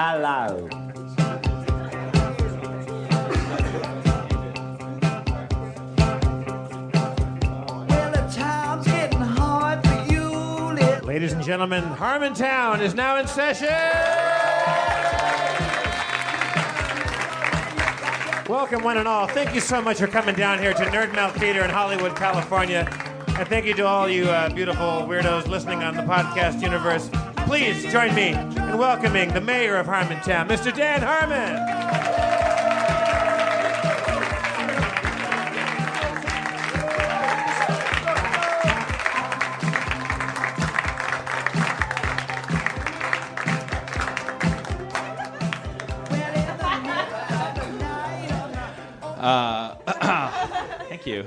Hello. Well, the time's getting hard for you, little Ladies and gentlemen, Harmontown is now in session. Welcome, one and all. Thank you so much for coming down here to Nerd NerdMelt Theater in Hollywood, California. And thank you to all you uh, beautiful weirdos listening on the podcast universe. Please join me in welcoming the mayor of Harmontown, Mr. Dan Harmon. Thank you.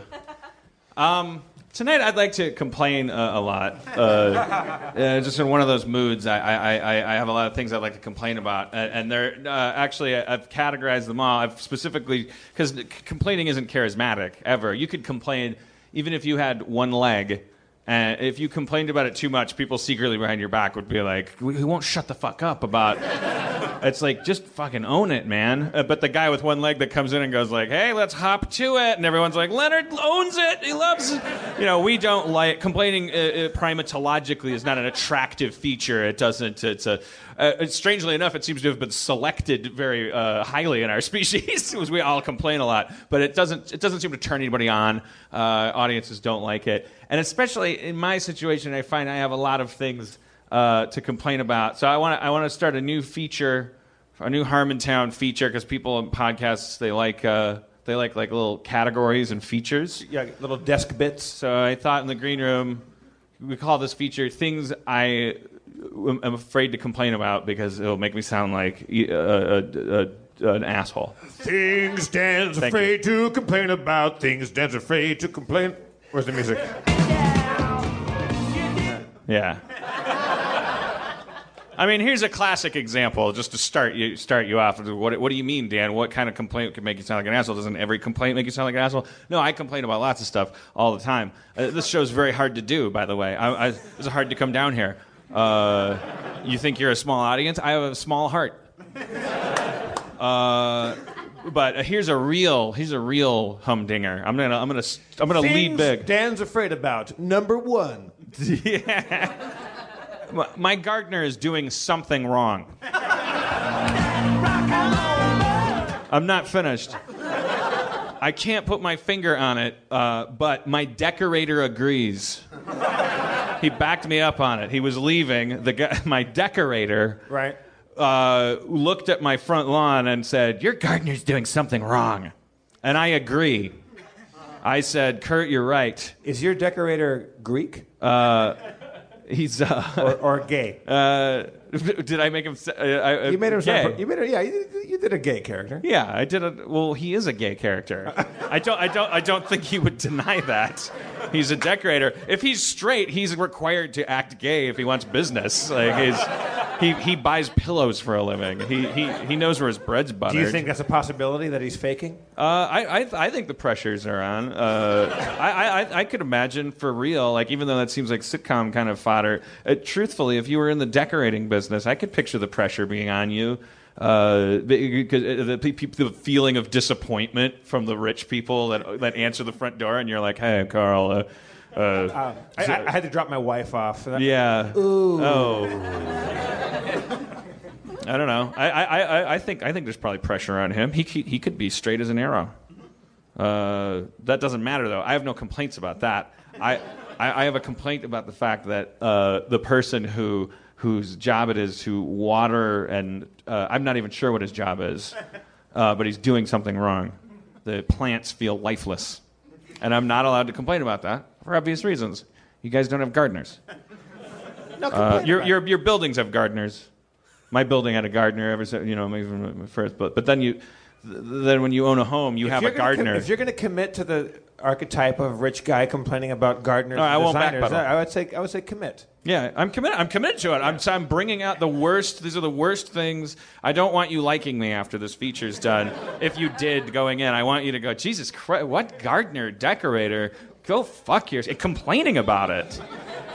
Um, tonight, I'd like to complain uh, a lot. Uh, uh, just in one of those moods, I, I, I, I have a lot of things I'd like to complain about, and, they're uh, actually I've categorized them all. I've specifically because complaining isn't charismatic ever. You could complain even if you had one leg. And if you complained about it too much, people secretly behind your back would be like, "We we won't shut the fuck up about." It's like just fucking own it, man. Uh, but the guy with one leg that comes in and goes like, "Hey, let's hop to it," and everyone's like, "Leonard owns it. He loves it." You know, we don't like complaining. Uh, uh, primatologically, is not an attractive feature. It doesn't. It's a. Uh, strangely enough, it seems to have been selected very uh, highly in our species, because we all complain a lot. But it doesn't. It doesn't seem to turn anybody on. Uh, audiences don't like it, and especially in my situation, I find I have a lot of things uh, to complain about. So I want to I want to start a new feature, a new Harmontown feature because people in podcasts they like uh, they like like little categories and features. Yeah, little desk bits. So I thought in the green room we call this feature things I am afraid to complain about because it'll make me sound like uh, uh, uh, an asshole. Things Dan's Thank afraid to complain about. Things Dan's afraid to complain. Where's the music? Yeah. I mean, here's a classic example, just to start you start you off. What, what do you mean, Dan? What kind of complaint could make you sound like an asshole? Doesn't every complaint make you sound like an asshole? No, I complain about lots of stuff all the time. Uh, this show's very hard to do, by the way. I, I, it's hard to come down here. Uh, you think you're a small audience? I have a small heart. Uh, but here's a real here's a real humdinger. I'm gonna I'm gonna I'm gonna lead big. Dan's afraid about. Number one. yeah. My- My gardener is doing something wrong. I'm not finished. I can't put my finger on it, uh, but my decorator agrees. He backed me up on it. He was leaving. The guy, my decorator Right. uh, looked at my front lawn and said, "Your gardener's doing something wrong," and I agree. I said, "Kurt, you're right." Is your decorator Greek He's. Uh, or, or gay? Uh, did I make him? Uh, I, you made him gay. sound. You made him. Yeah, you, you did a gay character. Yeah, I did. A, well, he is a gay character. I don't. I don't. I don't think he would deny that. He's a decorator. If he's straight, he's required to act gay if he wants business. Like he's, he he buys pillows for a living. He he he knows where his bread's buttered. Do you think that's a possibility that he's faking? Uh, I, I I think the pressures are on. Uh, I, I I could imagine for real, like even though that seems like sitcom kind of fodder. Uh, truthfully, if you were in the decorating business, I could picture the pressure being on you. Uh, because uh, the, pe- pe- the feeling of disappointment from the rich people that that answer the front door, and you're like, "Hey, Carl." Uh, uh, I, I, I had to drop my wife off. yeah. Oh. I don't know. I, I, I, I think I think there's probably pressure on him. He he, he could be straight as an arrow. Uh, that doesn't matter though. I have no complaints about that. I I, I have a complaint about the fact that uh, the person who whose job it is to water and uh, I'm not even sure what his job is, uh, but he's doing something wrong. The plants feel lifeless, and I'm not allowed to complain about that for obvious reasons. You guys don't have gardeners. Uh, your, your your buildings have gardeners. My building had a gardener ever since you know maybe from my first, but but then you th- then when you own a home, you have a gonna com- gardener. if you're going to commit to the archetype of rich guy complaining about gardeners, No, I won't backpedal. I would say I would say commit. Yeah, I'm committed. I'm committed to it. I'm, so I'm bringing out the worst. These are the worst things. I don't want you liking me after this feature's done. if you did going in, I want you to go, Jesus Christ, what gardener, decorator? Go fuck yourself. Complaining about it.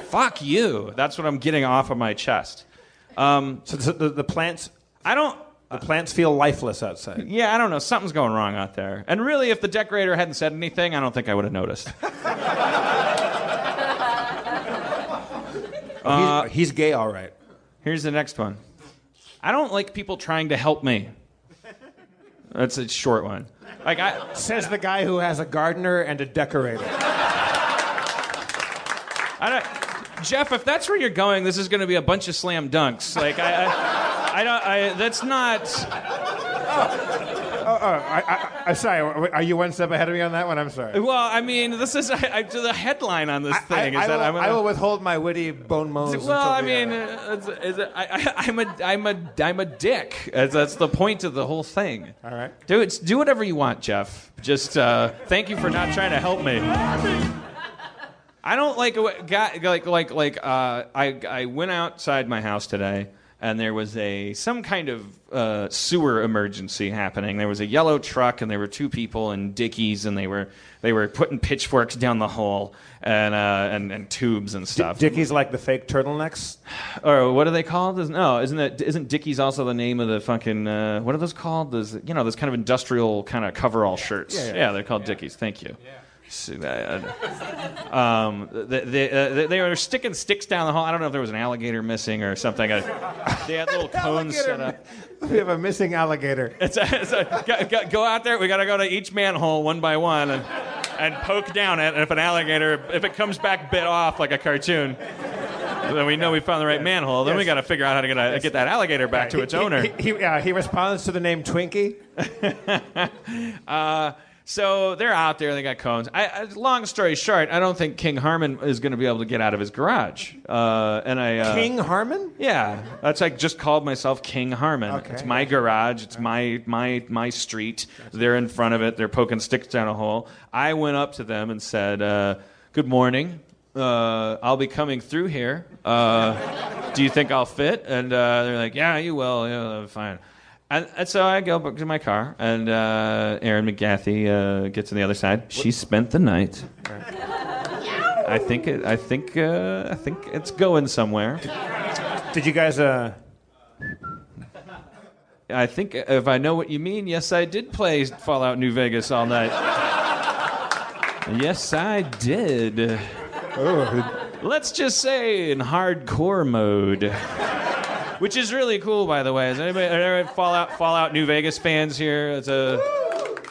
fuck you. That's what I'm getting off of my chest. Um, So the, the, the plants I don't. The plants feel lifeless outside. Yeah, I don't know. Something's going wrong out there. And really, if the decorator hadn't said anything, I don't think I would have noticed. Oh, he's, uh, he's gay, all right. Here's the next one. I don't like people trying to help me. That's a short one. Like I, Says the guy who has a gardener and a decorator. I don't, Jeff, if that's where you're going, this is going to be a bunch of slam dunks. Like I, I, I don't. I, that's not. Oh, I, I, I'm sorry. Are you one step ahead of me on that one? I'm sorry. Well, I mean, this is I, I, the headline on this thing I, is that will, I'm. Gonna, I will withhold my witty bone moans. Well, I mean, it's, it's, I, I, I'm a, I'm a, I'm a dick. That's, the point of the whole thing. All right. Do it. Do whatever you want, Jeff. Just uh, thank you for not trying to help me. I don't like a guy like like like uh, I I went outside my house today and there was a some kind of uh, sewer emergency happening. There was a yellow truck and there were two people in dickies and they were they were putting pitchforks down the hole and uh, and, and tubes and stuff. Dickies like the fake turtlenecks. or what are they called? Is- No, isn't that isn't Dickies also the name of the fucking uh, what are those called? Those you know those kind of industrial kind of coverall shirts. Yeah, yeah. they're called Dickies. Thank you. So, uh, um, they, they, uh, they- were sticking sticks down the hole. I don't know if there was an alligator missing or something. Uh, they had little cones set up. We have a missing alligator. It's a, it's a, go, go- out there. We got to go to each manhole one by one and, and poke down it. And if an alligator, if it comes back bit off like a cartoon, then we know we found the right manhole. Then we got to figure out how to get, a, get that alligator back to its He- owner. He, he, uh, he responds to the name Twinkie. So they're out there. They got cones. I, I, long story short, I don't think King Harmon is going to be able to get out of his garage. Uh, and I uh, King Harmon? Yeah, that's I just called myself King Harmon. Okay. It's my garage. It's my my my street. They're in front of it. They're poking sticks down a hole. I went up to them and said, uh, "Good morning. Uh, I'll be coming through here. Uh, do you think I'll fit?" And uh, they're like, "Yeah, you will. Yeah, fine." And, and so I go back to my car, and uh, Erin McGathy uh, gets on the other side. She spent the night. I think it. I think. Uh, I think it's going somewhere. Did you guys? Uh, I think if I know what you mean, yes, I did play Fallout New Vegas all night. yes, I did. Let's just say in hardcore mode. Which is really cool, by the way. Is anybody, are there Fallout Fallout New Vegas fans here? It's a.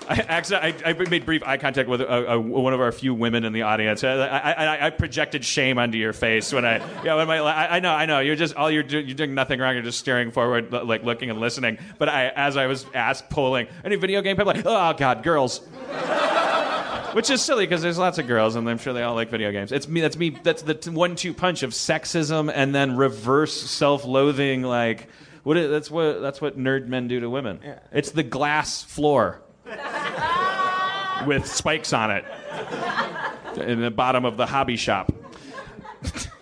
I actually I, I made brief eye contact with a, a, one of our few women in the audience. I, I, I, I projected shame onto your face when I yeah when my I, I know I know you're just all you're doing you're doing nothing wrong. You're just staring forward, like looking and listening. But I as I was asked polling any video game people like oh god girls. Which is silly because there's lots of girls and I'm sure they all like video games. It's me. That's me. That's the t- one-two punch of sexism and then reverse self-loathing. Like, what? Is, that's what. That's what nerd men do to women. It's the glass floor with spikes on it in the bottom of the hobby shop.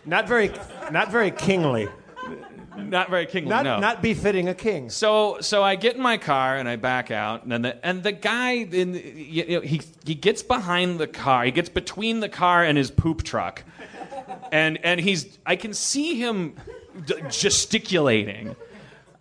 not very, not very kingly. Not very kingly. Not, no. not befitting a king. So so I get in my car and I back out and then the, and the guy in you know, he he gets behind the car. He gets between the car and his poop truck. And and he's I can see him d- gesticulating.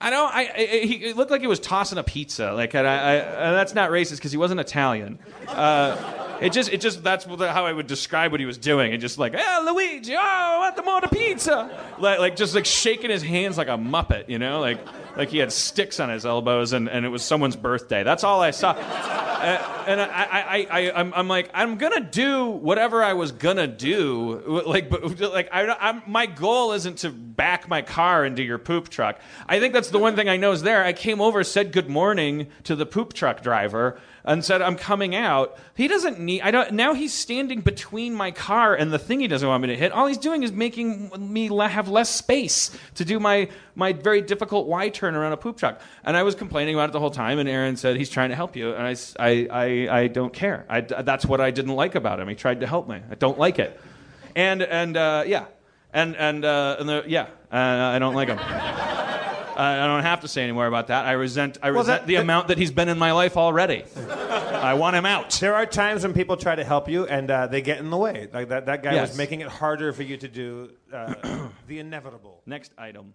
I don't. I, I he it looked like he was tossing a pizza. Like, and I, I, and that's not racist because he wasn't Italian. Uh, it just, it just, that's how I would describe what he was doing. And just like, hey, Luigi, oh, I want the more pizza. Like, like, just like shaking his hands like a muppet, you know, like, like he had sticks on his elbows and, and it was someone's birthday. That's all I saw. Uh, and I, I, I, I'm, I'm like, I'm gonna do whatever I was gonna do. Like, but like, I, I'm, my goal isn't to back my car into your poop truck. I think that's the one thing I know is there. I came over, said good morning to the poop truck driver, and said I'm coming out. He doesn't need. I don't. Now he's standing between my car and the thing he doesn't want me to hit. All he's doing is making me have less space to do my my very difficult Y turn around a poop truck. And I was complaining about it the whole time. And Erin said he's trying to help you, and I, I, I don't care. I, that's what I didn't like about him. He tried to help me. I don't like it. And and uh, yeah. And and uh, and the, yeah, uh, I don't like him. I I don't have to say any more about that. I resent I resent that- the that- amount that he's been in my life already. I want him out. There are times when people try to help you and uh, they get in the way. Like that, that guy Yes. was making it harder for you to do uh, the inevitable. Next item.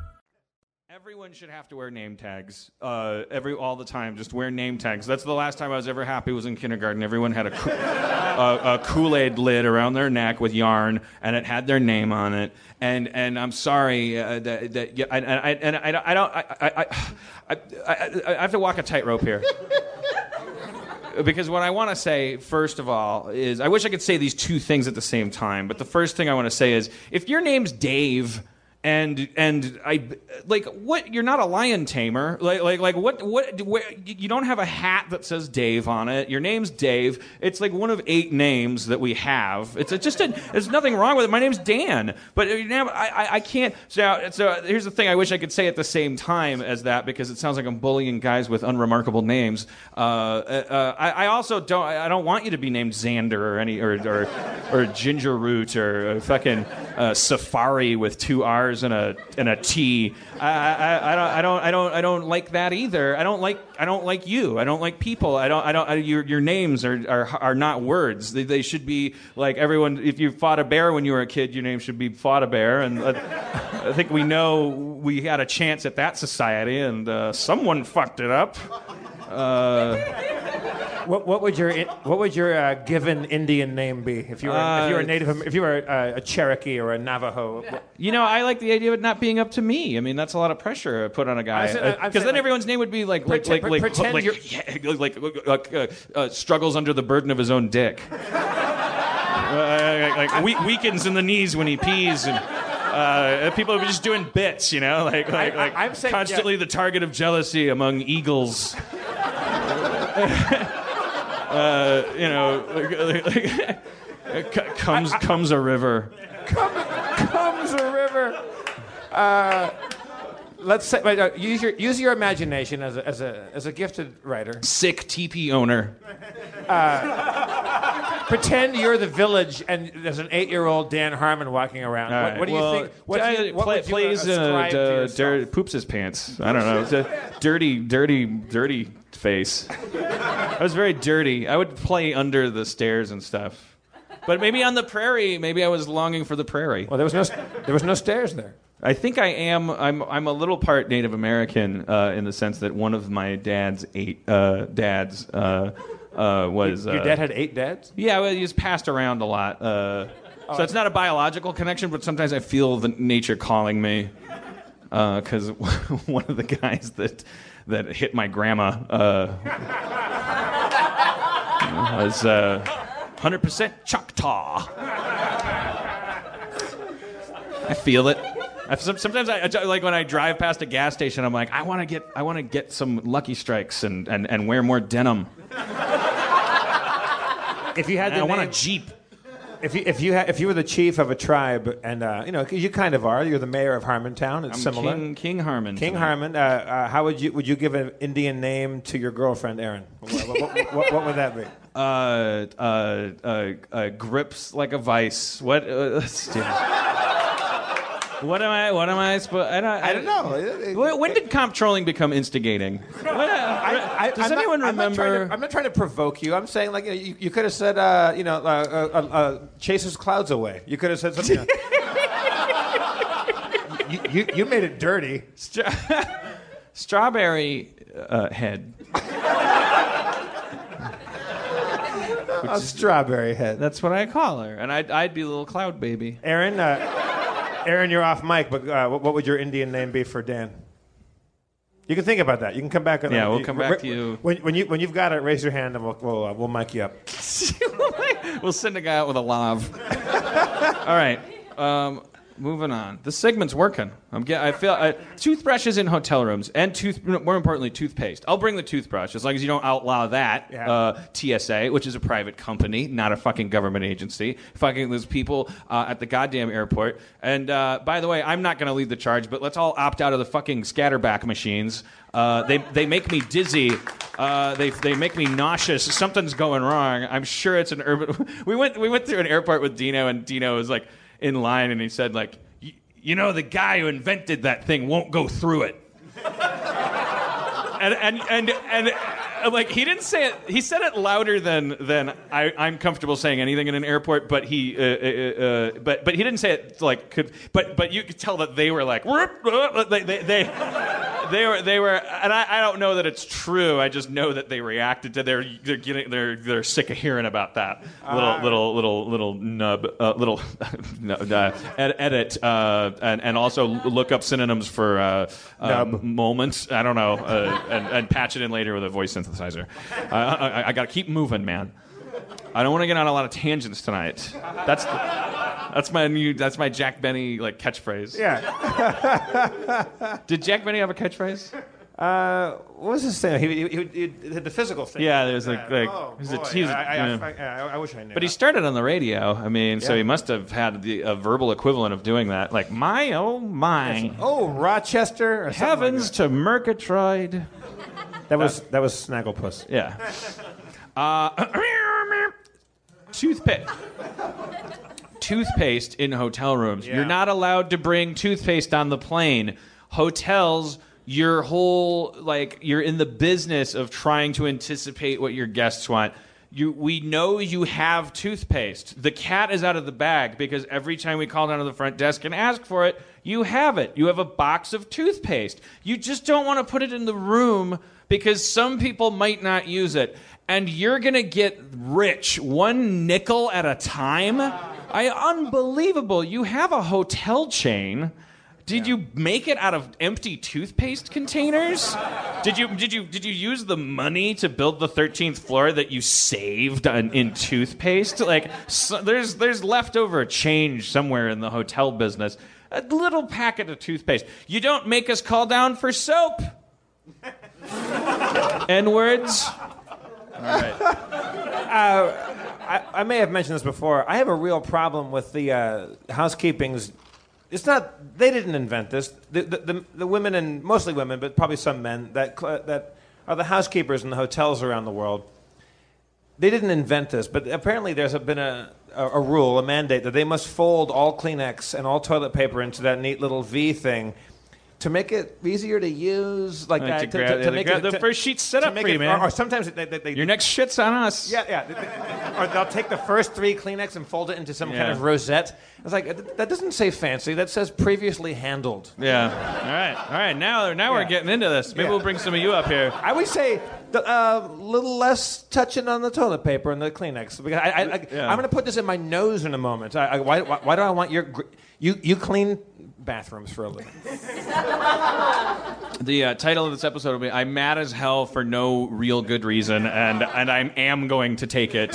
Everyone should have to wear name tags. Uh, every all the time, just wear name tags. That's the last time I was ever happy was in kindergarten. Everyone had a, a, a Kool Aid lid around their neck with yarn, and it had their name on it. And and I'm sorry uh, that, that yeah, and, and I and I, I don't I I, I, I, I I have to walk a tightrope here. because what I want to say, first of all, is I wish I could say these two things at the same time. But the first thing I want to say is if your name's Dave. And and I like what you're not a lion tamer. Like like like what what you don't have a hat that says Dave on it. Your name's Dave. It's like one of eight names that we have. It's, just a, there's nothing wrong with it. My name's Dan. But you know, I, I I can't so so here's the thing. I wish I could say at the same time as that because it sounds like I'm bullying guys with unremarkable names. Uh, uh, I, I also don't I don't want you to be named Xander or any or or, or Ginger Root or uh, fucking uh, Safari with two R's and a and a T. I, I, I don't I don't I don't I don't like that either. I don't like I don't like you. I don't like people. I don't I don't I, your your names are, are are not words. They, they should be like everyone. If you fought a bear when you were a kid, your name should be fought a bear. And uh, I think we know we had a chance at that society, and uh, someone fucked it up. What, what would your what would your uh, given Indian name be if you were if you were a Uh, Native if you were a, a Cherokee or a Navajo? You know, I like the idea of it not being up to me. I mean, that's a lot of pressure put on a guy. I said- I- I'm Because saying, then like, everyone's name would be like like pretend- like like, pretend like, you're- yeah, like, like, uh, uh, struggles under the burden of his own dick. Uh, like we- weakens in the knees when he pees and. Uh, people are just doing bits, you know, like like, I- like I'm saying- constantly the target of jealousy among eagles. uh, you know, like, like, c- comes comes a river. comes a river. Uh, let's say, uh, use your use your imagination as a, as a as a gifted writer. Sick TP owner. Pretend you're the village and there's an eight-year-old Dan Harmon walking around. All what, what do you think? What, do uh, you, what play- plays uh, to d- poops his pants. I don't know. Dirty, dirty, dirty face. I was very dirty. I would play under the stairs and stuff. But maybe on the prairie. Maybe I was longing for the prairie. Well, there was no there was no stairs there. I think I am. I'm. I'm a little part Native American uh, in the sense that one of my dad's eight uh, dads uh, uh, was. Your uh, dad had eight dads. Yeah, well, he's passed around a lot. Uh, so it's not a biological connection, but sometimes I feel the nature calling me. Because one of the guys that that hit my grandma uh, was uh, 100% Choctaw. I feel it. I, sometimes I I- like when I drive past a gas station. I'm like, I want to get, I want to get some Lucky Strikes and, and, and wear more denim. If you had the I want a Jeep. If you if you ha- if you were the chief of a tribe and uh, you know 'cause you kind of are you're the mayor of Harmontown it's I'm similar King, King Harmon. King tonight. Harmon uh, uh, how would you would you give an Indian name to your girlfriend Erin what, what, what, what, what would that be uh, uh, uh, uh, grips like a vice. What? Uh, let's do- what am I? What am I supposed? I don't. I don't know When when did comp trolling become instigating? When- I, Does I'm anyone not, I'm not remember? to- I'm not trying to provoke you. I'm saying like you, know, you, you could have said uh, you know uh, uh, uh, uh, chases clouds away. You could have said something. you, you, you made it dirty. Stra- strawberry uh, head. A strawberry head. That's what I call her, and I'd, I'd be a little cloud baby. Erin, uh, Erin, you're off mic, but uh, what, what would your Indian name be for Dan? You can think about that. You can come back. On Yeah, we'll come back to you. when, when you when you've got it. Raise your hand and we'll we'll, uh, we'll mic you up. we'll send a guy out with a lav. All right. Um, moving on. The segment's working. I'm get, I feel uh, toothbrushes in hotel rooms and tooth. More importantly, toothpaste. I'll bring the toothbrush as long as you don't outlaw that. Yeah. Uh, TSA, which is a private company, not a fucking government agency. Fucking those people uh, at the goddamn airport. And uh, by the way, I'm not going to lead the charge, but let's all opt out of the fucking scatterback machines. Uh, they they make me dizzy. Uh, they they make me nauseous. Something's going wrong. I'm sure it's an urban. We went we went through an airport with Dino, and Dino was like in line, and he said like, you know, the guy who invented that thing won't go through it. and and and and. Uh, Like he didn't say it. He said it louder than than I, I'm comfortable saying anything in an airport. But he, uh, uh, uh, but but he didn't say it like could. But but you could tell that they were like they they they, they were they were. And I, I don't know that it's true. I just know that they reacted to. They're they're getting they're they're sick of hearing about that little little little little nub uh, little no, uh, ed- edit uh, and and also look up synonyms for uh, uh, moments. I don't know uh, and, and patch it in later with a voice synthesizer. I, I, I got to keep moving, man. I don't want to get on a lot of tangents tonight. That's the, that's my new that's my Jack Benny like catchphrase. Yeah. Did Jack Benny have a catchphrase? Uh, what was his thing? He, he, he, the physical thing. Yeah, there's like like oh, he was a- boy. he was a- I, I, yeah. I, I, I wish I knew. But he started on the radio. I mean, so he must have had the, a verbal equivalent of doing that. Like my oh my Oh, Rochester or something like heavens to Murgatroyd. That. was that was Snagglepuss. Yeah. Uh, toothpaste. Toothpaste in hotel rooms. Yeah. You're not allowed to bring toothpaste on the plane. Hotels, your whole like you're in the business of trying to anticipate what your guests want. You, we know you have toothpaste. The cat is out of the bag because every time we call down to the front desk and ask for it, you have it. You have a box of toothpaste. You just don't want to put it in the room because some people might not use it. And you're going to get rich one nickel at a time. I unbelievable. You have a hotel chain. Did you make it out of empty toothpaste containers? Did you did you did you use the money to build the 13th floor that you saved on, in toothpaste? Like so, there's there's leftover change somewhere in the hotel business. A little packet of toothpaste. You don't make us call down for soap. N words. I, I may have mentioned this before. I have a real problem with the uh, housekeeping's. It's not they didn't invent this. The, the, the, the women and mostly women, but probably some men that cl- that are the housekeepers in the hotels around the world. They didn't invent this, but apparently there's a, been a, a, a rule, a mandate that they must fold all Kleenex and all toilet paper into that neat little V thing to make it easier to use, like Like that. to grab- they grab the first sheet set up make for you, it- man. Or, or sometimes they, they, they Your next shit's on us. yeah, yeah. Or they'll take the first three Kleenex and fold it into some kind of rosette. It's like that doesn't say fancy. That says previously handled. Yeah. All right. All right. Now, now we're getting into this. Maybe Yeah. we'll bring some of you up here. I would say a uh, little less touching on the toilet paper and the Kleenex. Because I, Yeah. I'm going to put this in my nose in a moment. I, I, why, why, why do I want your you you clean bathrooms for a living? The uh, title of this episode will be "I'm mad as hell for no real good reason, and and I am going to take it,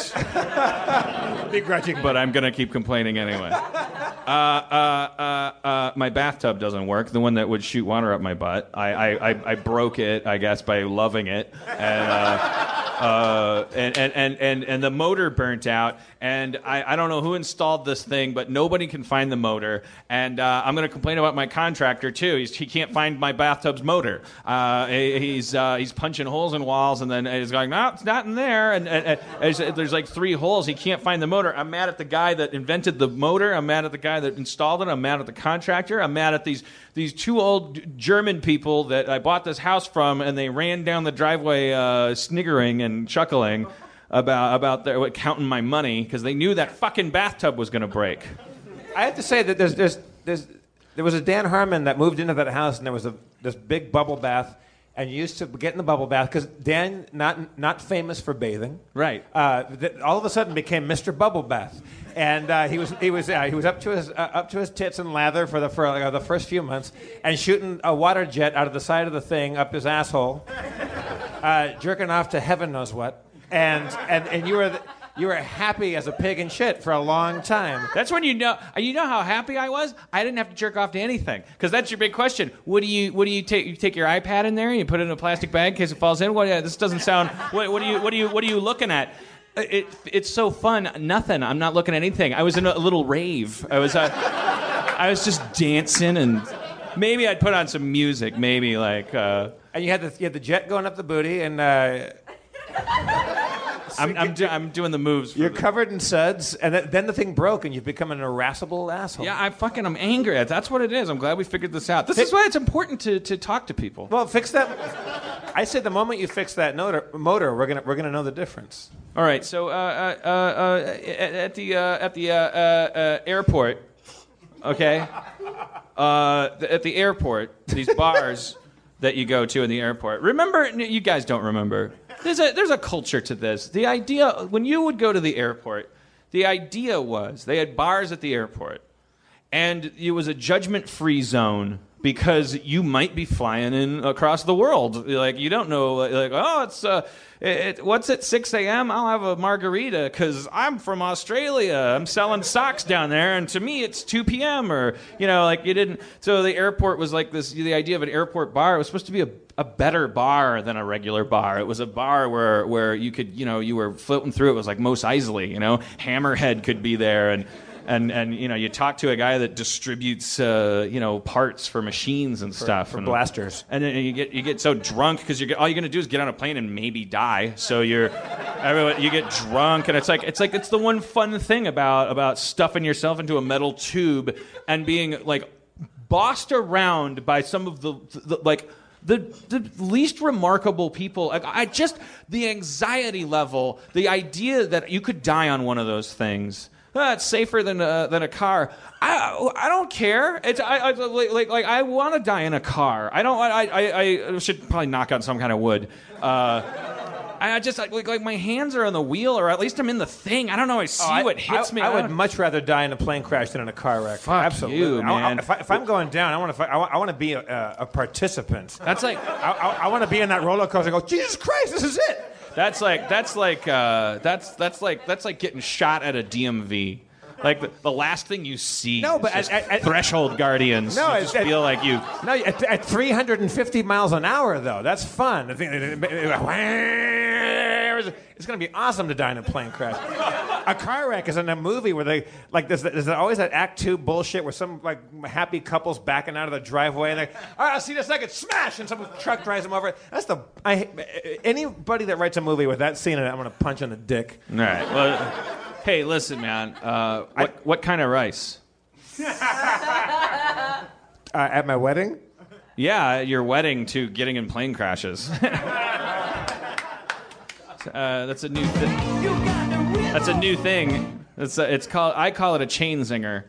Begrudging, but I'm going to keep complaining anyway." Uh, uh, uh, uh, my bathtub doesn't work. The one that would shoot water up my butt. I, I, I, I broke it, I guess, by loving it, and. Uh, uh, and, and, and, and, and the motor burnt out. And I, I don't know who installed this thing, but nobody can find the motor. And uh, I'm going to complain about my contractor, too. He's, he can't find my bathtub's motor. Uh, he- he's, uh, he's punching holes in walls, and then he's going, no, it's not in there. And, and, and there's, there's like three holes. He can't find the motor. I'm mad at the guy that invented the motor. I'm mad at the guy that installed it. I'm mad at the contractor. I'm mad at these, these two old German people that I bought this house from, and they ran down the driveway uh, sniggering and chuckling about about their counting my money because they knew that fucking bathtub was going to break. I have to say that there's, there's, there's, there was a Dan Harmon that moved into that house, and there was a, this big bubble bath, and you used to get in the bubble bath because Dan, not, not famous for bathing, Right. Uh, th- all of a sudden became Mr. Bubble Bath, and uh, he was he was uh, he was up to his uh, up to his tits in lather for the for uh, the first few months, and shooting a water jet out of the side of the thing up his asshole, uh, jerking off to heaven knows what, and and and you were. The, You were happy as a pig in shit for a long time. That's when you know you know how happy I was. I didn't have to jerk off to anything because that's your big question. What do you what do you take? You take your iPad in there and you put it in a plastic bag in case it falls in. What? Yeah, this doesn't sound. What, what do you what do you what are you looking at? It, it's so fun. Nothing. I'm not looking at anything. I was in a little rave. I was uh, I was just dancing and maybe I'd put on some music. Maybe like. Uh, And you had the you had the jet going up the booty, and uh, I'm, I'm, do, I'm doing the moves. for you're the- covered in suds, and th- then the thing broke, and you've become an irascible asshole. Yeah, I fucking I'm angry. That's what it is. I'm glad we figured this out. This is why it's important to, to talk to people. Well, fix that. I say the moment you fix that motor, motor we're gonna we're gonna know the difference. All right. So uh, uh, uh, uh, at, at the uh, at the uh, uh, uh, airport, okay. Uh, at the airport, these bars that you go to in the airport. Remember, you guys don't remember. There's a there's a culture to this. The idea when you would go to the airport, the idea was they had bars at the airport, and it was a judgment-free zone because you might be flying in across the world. Like you don't know, like oh, it's uh, it, what's at 6 a.m. I'll have a margarita because I'm from Australia. I'm selling socks down there, and to me it's 2 p.m. or you know, like you didn't. So the airport was like this. The idea of an airport bar it was supposed to be a a better bar than a regular bar. It was a bar where where you could you know you were floating through. It was like Mos Eisley. You know, Hammerhead could be there and. And, and you know you talk to a guy that distributes uh, you know parts for machines and stuff for and blasters. and then you get you get so drunk because you're all you're gonna do is get on a plane and maybe die. So you're everyone you get drunk and it's like it's like it's the one fun thing about about stuffing yourself into a metal tube and being like bossed around by some of the, the like. The, the least remarkable people, like, I just, the anxiety level, the idea that you could die on one of those things, ah, it's safer than a, than a car. I, I don't care. It's I, I like like, like I want to die in a car. I don't. I, I I should probably knock on some kind of wood. Uh, I just like, like my hands are on the wheel, or at least I'm in the thing. I don't know. I see Oh, I- what hits I, me. I would much rather die in a plane crash than in a car wreck. Fuck Absolutely, you, I- I- man. if, I, if I'm going down, I want to. I want, to be a, a, a participant. That's like I, I, I want to be in that roller coaster. and Go, Jesus Christ, this is it. That's like that's like uh, that's that's like that's like getting shot at a DMV. Like the, the last thing you see. No, is but at- at- threshold guardians. No, you just feel like you. No, at, at 350 miles an hour, though, that's fun. It's going to be awesome to die in a plane crash. A car wreck is in a movie where they like there's, there's always that Act Two bullshit where some like happy couples backing out of the driveway and they're all right, I'll see you in a second, smash, and some truck drives them over. That's the I anybody that writes a movie with that scene in it, I'm going to punch in the dick. All right. Well, hey, listen, man. Uh, what what kind of rice? Uh, at my wedding. Yeah, your wedding to getting in plane crashes. uh, that's a new thing. That's a new thing. It's a, it's called. I call it a chain zinger.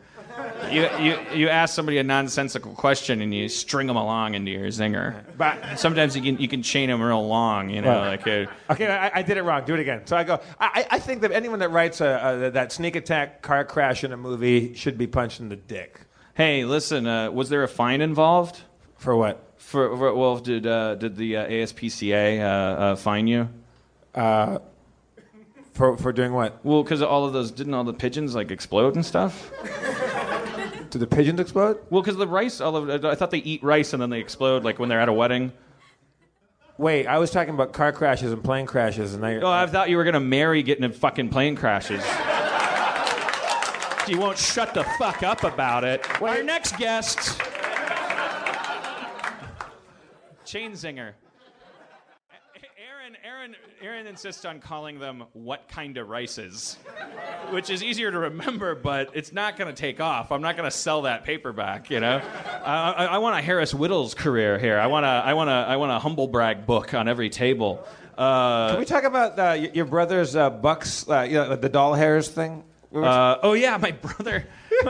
You, you you ask somebody a nonsensical question and you string them along into your zinger. But Sometimes you can you can chain them real long. You know, Right. like a, Okay, I, I did it wrong. Do it again. So I go. I, I I think that anyone that writes a, a, that sneak attack car crash in a movie should be punched in the dick. hey, listen, uh, was there a fine involved? For what? For, for well, did uh, did the uh, ASPCA uh, uh, fine you? For for doing what? Well, because all of those didn't all the pigeons like explode and stuff. Did the pigeons explode? Well, because the rice, all of I thought they eat rice and then they explode, like when they're at a wedding. Wait, I was talking about car crashes and plane crashes, and I. Oh, I thought you were gonna marry getting in fucking plane crashes. you won't shut the fuck up about it. Our next guest, Chain Zinger. Erin, Erin, Erin insists on calling them "what kind of rices," which is easier to remember, but it's not going to take off. I'm not going to sell that paperback. You know, I, I, I want a Harris Wittels career here. I want a, I want a, I want a humble brag book on every table. Uh, Can we talk about uh, your brother's uh, Bucks, uh, you know, the doll hairs thing? We were- Uh, oh yeah, my brother.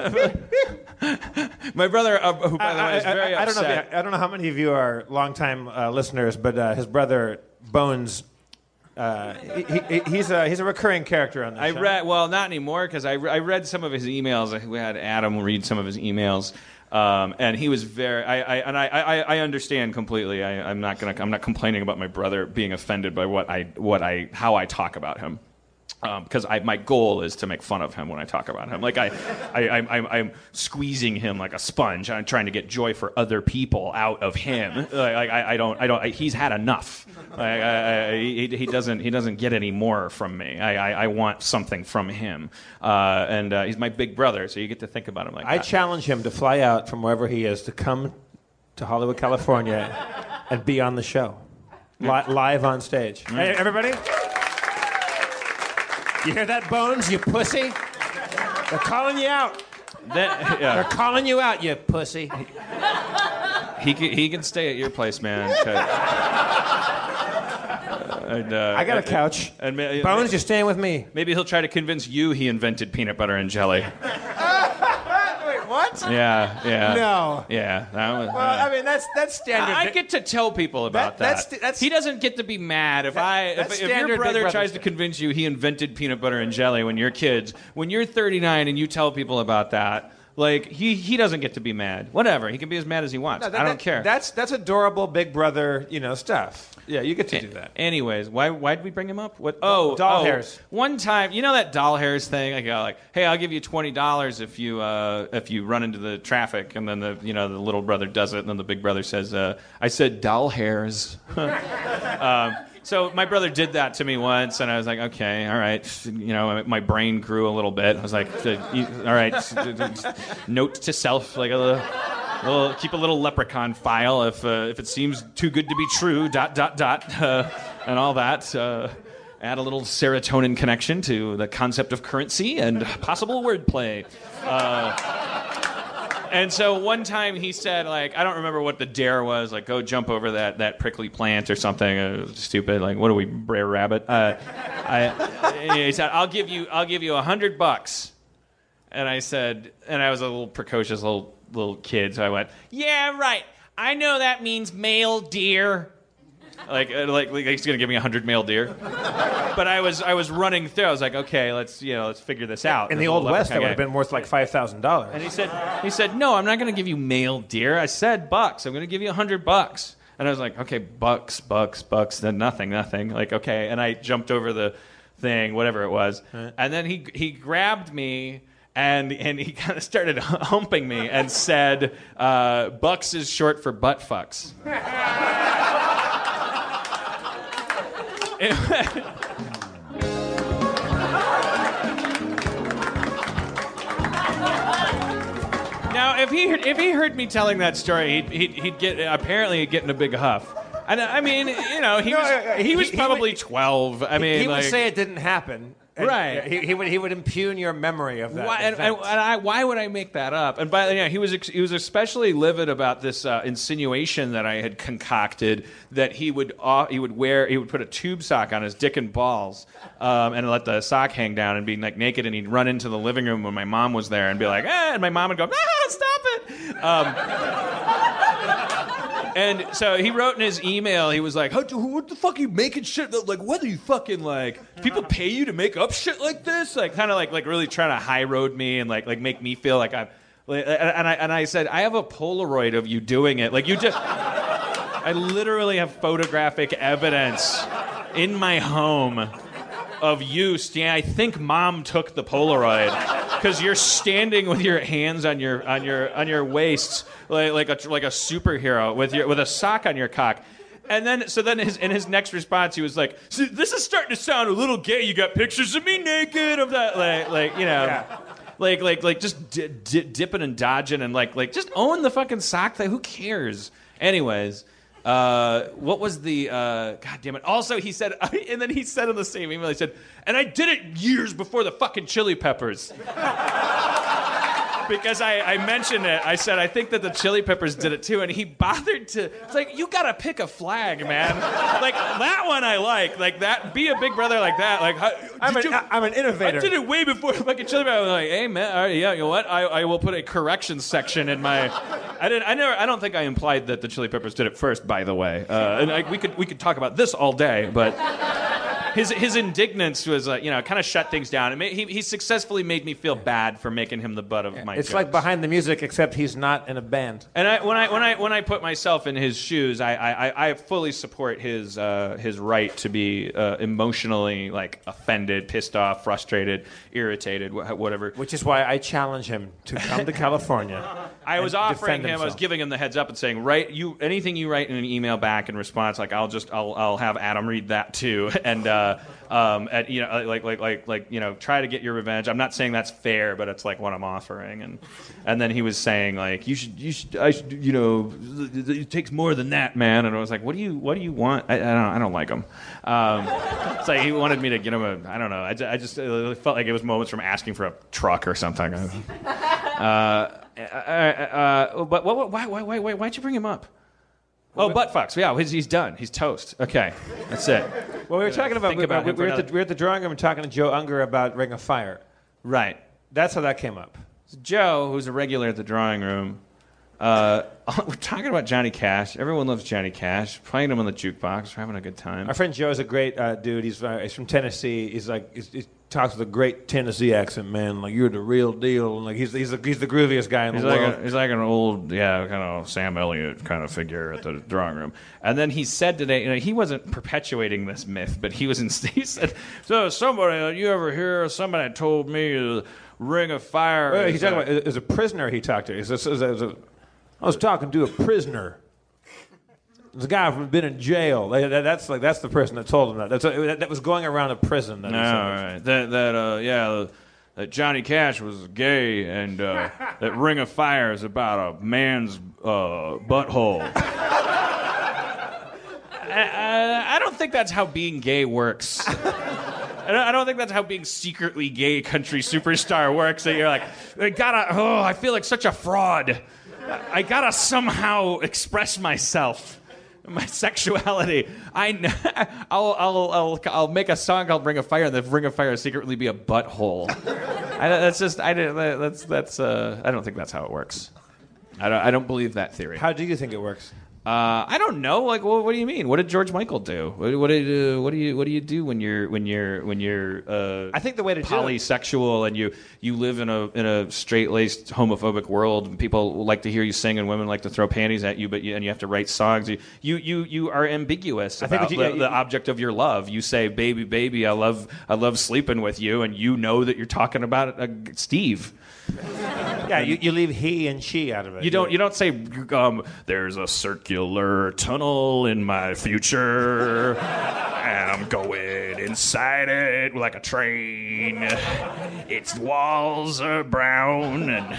my brother, uh, who by the way is very I, I don't know. upset. If you- I don't know how many of you are longtime uh, listeners, but uh, his brother Bones, uh, he, he, he's a he's a recurring character on the I show. read well, not anymore because I, re- I read some of his emails. We had Adam read some of his emails, um, and he was very. I, I and I, I, I understand completely. I, I'm not gonna. I'm not complaining about my brother being offended by what I what I how I talk about him. Because I my goal is to make fun of him when I talk about him. Like I, I I'm, I'm, I'm squeezing him like a sponge. I'm trying to get joy for other people out of him. Like, I, I don't I don't. I, he's had enough. Like, I, I, he, he doesn't he doesn't get any more from me. I, I, I want something from him. Uh, and uh, he's my big brother, so you get to think about him like I that. challenge him to fly out from wherever he is to come to Hollywood, California, and be on the show, Li- live on stage. Hey, everybody, you hear that, Bones? You pussy. They're calling you out. That- yeah. They're calling you out, you pussy. He can, he can stay at your place, man. 'cause- and, uh, I got a couch. And ma- Bones, you're staying with me. maybe he'll try to convince you he invented peanut butter and jelly. Wait, what? Yeah, yeah. No. Yeah. That was, Well, I mean, that's that's standard. I get to tell people about That- that. that's- that's- he doesn't get to be mad if I if, if your Big brother Brother tries to convince you he invented peanut butter and jelly when you're kids. When you're 39 and you tell people about that, like he he doesn't get to be mad. Whatever, he can be as mad as he wants. No, that- I don't that- care. That's that's adorable Big Brother, you know, stuff. Yeah, you get to do that. Anyways, why why did we bring him up? What? Oh, doll oh, hairs. One time, you know that doll hairs thing. I go like, hey, I'll give you twenty dollars if you uh, if you run into the traffic, and then the you know the little brother does it, and then the big brother says, uh, I said doll hairs. um, so my brother did that to me once, and I was like, okay, all right. You know, my brain grew a little bit. I was like, uh, all right. Note to self, like a little. Keep a little leprechaun file if uh, if it seems too good to be true. Dot dot dot, uh, and all that. Uh, add a little serotonin connection to the concept of currency and possible wordplay. And so one time he said, like, I don't remember what the dare was, like, go jump over that, that prickly plant or something. Uh, stupid. Like, what are we, Brer Rabbit? Uh, I, he said, I'll give you, I'll give you a hundred bucks. And I said, and I was a little precocious little little kid, so I went, "Yeah, right. I know that means male deer." Like, uh, like, like he's gonna give me a hundred male deer. But I was, I was running through. I was like, "Okay, let's, you know, let's figure this out." In This the old west, that would have been worth like five thousand dollars. And he said, he said, no, I'm not going to give you male deer. I said bucks. I'm going to give you a hundred bucks. And I was like, okay, bucks, bucks, bucks. Then nothing, nothing. Like, okay. And I jumped over the thing, whatever it was. And then he he grabbed me. And, and he kind of started humping me and said, uh, Bucks is short for butt fucks. Now, if he heard, if he heard me telling that story, he'd, he'd, he'd get apparently he'd get in a big huff. And I mean, you know, he No, was uh, he, he- was he probably would- twelve. I mean, he like, would say it didn't happen. And, Right. He, he would he would impugn your memory of that. Why, and, and, and I, why would I make that up? And by yeah, he was he was especially livid about this uh, insinuation that I had concocted that he would uh, he would wear he would put a tube sock on his dick and balls um, and let the sock hang down and be like naked and he'd run into the living room when my mom was there and be like eh, and my mom would go ah stop it. Um, And so he wrote in his email, he was like, "What the fuck are you making shit? Like, what are you fucking like? People pay you to make up shit like this? Like, kind of like like really trying to high road me and like like make me feel like I'm." And I and I said, "I have a Polaroid of you doing it. Like you just." I literally have photographic evidence in my home of you Yeah, I think mom took the Polaroid because you're standing with your hands on your on your on your waist like like a like a superhero with your with a sock on your cock. And then, so then, his, in his next response, he was like, "See, "This is starting to sound a little gay. You got pictures of me naked, of that, like, like you know, like, like, like, just di- di- dipping and dodging, and like, like, just own the fucking sock thing. Who cares? Anyways, uh, what was the? Uh, God damn it! Also, he said, and then he said in the same email, he said, "And I did it years before the fucking Chili Peppers." Because I, I mentioned it. I said, I think that the Chili Peppers did it too. And he bothered to, it's like, you gotta pick a flag, man. Like, that one I like. Like, that, be a big brother like that. Like, how, I'm an, you- I'm an innovator. I did it way before fucking Chili Peppers. I was like, hey, man, all right, yeah, you know what? I, I will put a correction section in my. I didn't. I never. I don't think I implied that the Chili Peppers did it first. By the way, uh, and I, we could we could talk about this all day, but his his indignance was like you know kind of shut things down. It ma- he he successfully made me feel bad for making him the butt of my. It's jokes. like behind the music, except he's not in a band. And I, when I when I when I put myself in his shoes, I I, I fully support his uh, his right to be uh, emotionally like offended, pissed off, frustrated, irritated, whatever. Which is why I challenge him to come to California. I was offering him, I was giving him the heads up and saying, write you anything you write in an email back in response, like I'll just I'll I'll have Adam read that too, and uh, um, and you know like like like like you know try to get your revenge. I'm not saying that's fair, but it's like what I'm offering, and and then he was saying like you should you should I should you know it takes more than that, man, and I was like, what do you what do you want? I, I don't I don't like him. Um, it's like he wanted me to get him a I don't know. I, I just felt like it was moments from asking for a truck or something. Uh, uh, uh, but what, what, why, why, why, why, why'd you bring him up? Oh, butt fucks. Yeah, he's, he's done. He's toast. Okay, that's it. Well, we were talking about, think we, about we, him we were at the, another- we were at the drawing room talking to Joe Unger about Ring of Fire. Right. That's how that came up. So Joe, who's a regular at the drawing room, uh, we're talking about Johnny Cash. Everyone loves Johnny Cash. Playing him on the jukebox. We're having a good time. Our friend Joe is a great uh, dude. He's, uh, he's from Tennessee. He's like he's, he talks with a great Tennessee accent, man. Like you're the real deal. And like he's he's the, he's the grooviest guy in He's the like, world. a, he's like an old, yeah, kind of Sam Elliott kind of figure at the drawing room. And then he said today, you know, he wasn't perpetuating this myth, but he was, in, he said, so somebody, you ever hear somebody told me the Ring of Fire? Well, he's talking about as a prisoner. He talked to. He's a, as a- a- I was talking to a prisoner. There's a guy from been in jail. That- that- That's like that's the person that told him that. That's a, that, that was going around a prison. That No, right. That that uh yeah, that Johnny Cash was gay, and uh, that Ring of Fire is about a man's uh, butthole. I, I, I don't think that's how being gay works. I don't, I don't think that's how being secretly gay country superstar works. That you're like, I gotta, oh, I feel like such a fraud. I gotta somehow express myself my sexuality. I, I'll, I'll, I'll, I'll make a song called Ring of Fire, and the Ring of Fire secretly be a butthole. I, that's just I don't- that's that's uh, I don't think that's how it works. I don't I don't believe that theory. How do you think it works? Uh, I don't know. Like, what, what do you mean? What did George Michael do? What, what did uh, what do you what do you do when you're when you're when you're uh, I think the way to do it- polysexual and you you live in a in a straight laced homophobic world and people like to hear you sing and women like to throw panties at you, but you, and you have to write songs. You you you, you are ambiguous I think you- the, yeah, the object of your love. You say, "Baby, baby, I love I love sleeping with you," and you know that you're talking about uh, Steve. Yeah, you, you leave he and she out of it. You don't. You don't say. Um, There's a circular tunnel in my future, and I'm going inside it like a train. Its walls are brown, and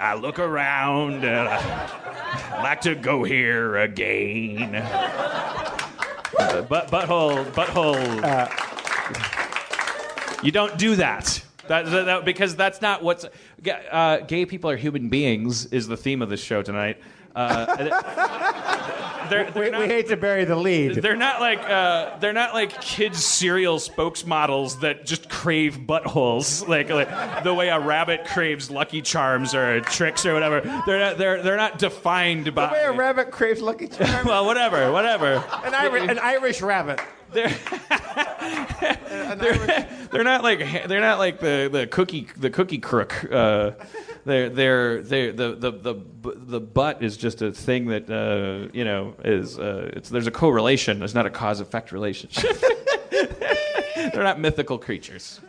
I look around, and I like to go here again. Uh, but butthole, butthole. You don't do that. That, that, that- because that's not what's. Uh, gay people are human beings is the theme of this show tonight. Uh, they're, they're We, not, we hate to bury the lead. they're not like uh, they're not like kids cereal spokesmodels that just crave buttholes like, like the way a rabbit craves Lucky Charms or Trix or whatever. They're not they're they're not defined by. The way a rabbit craves Lucky Charms. well, whatever, whatever. an, Irish, an Irish rabbit. They're, they're, they're not like they're not like the, the cookie the cookie crook. Uh, they're they're they the, the the the butt is just a thing that uh, you know is uh, it's there's a correlation. There's not a cause effect relationship. they're not mythical creatures.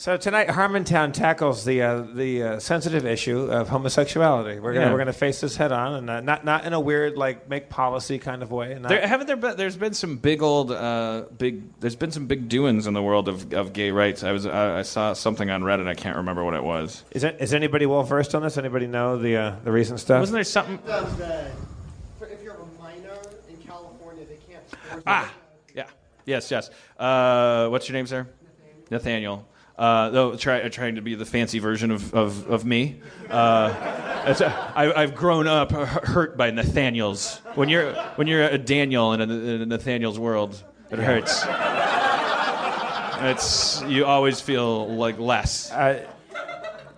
So tonight, Harmontown tackles the uh, the uh, sensitive issue of homosexuality. We're gonna Yeah. we're gonna face this head on, and uh, not not in a weird like make policy kind of way. Not, There, haven't there been? There's been some big old, uh, big. There's been some big doings in the world of, of gay rights. I was, I, I saw something on Reddit. I can't remember what it was. is, it, is anybody well versed on this? Anybody know the uh, the recent stuff? Wasn't there something? Does, for- if you're a minor in California, they can't Ah, yeah, yes, yes. Uh, what's your name, sir? Nathaniel. Uh, though try, trying to be the fancy version of, of, of me. Uh, I, I've grown up hurt by Nathaniels. When you're when you're a Daniel in a, in a Nathaniel's world, it hurts. It's you always feel like less. Uh,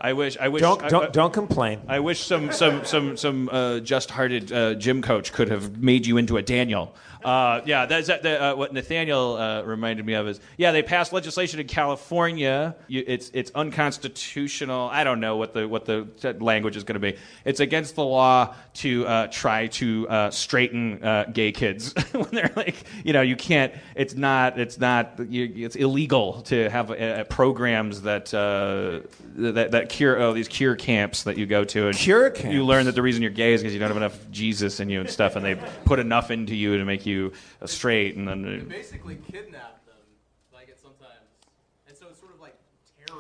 I wish. I wish. Don't I- don't I- don't complain. I wish some some some some uh, just-hearted uh, gym coach could have made you into a Daniel. Uh, yeah, that's that, that, uh, what Nathaniel uh, reminded me of is yeah they passed legislation in California. You, it's it's unconstitutional. I don't know what the what the language is going to be. It's against the law to uh, try to uh, straighten uh, gay kids when they're like you know you can't. It's not it's not you, it's illegal to have uh, programs that uh, that that cure oh these cure camps that you go to and Cure you learn that the reason you're gay is because you don't have enough Jesus in you and stuff, and they put enough into you to make you uh, straight, and then basically kidnap them, like at sometimes, and so it's sort of like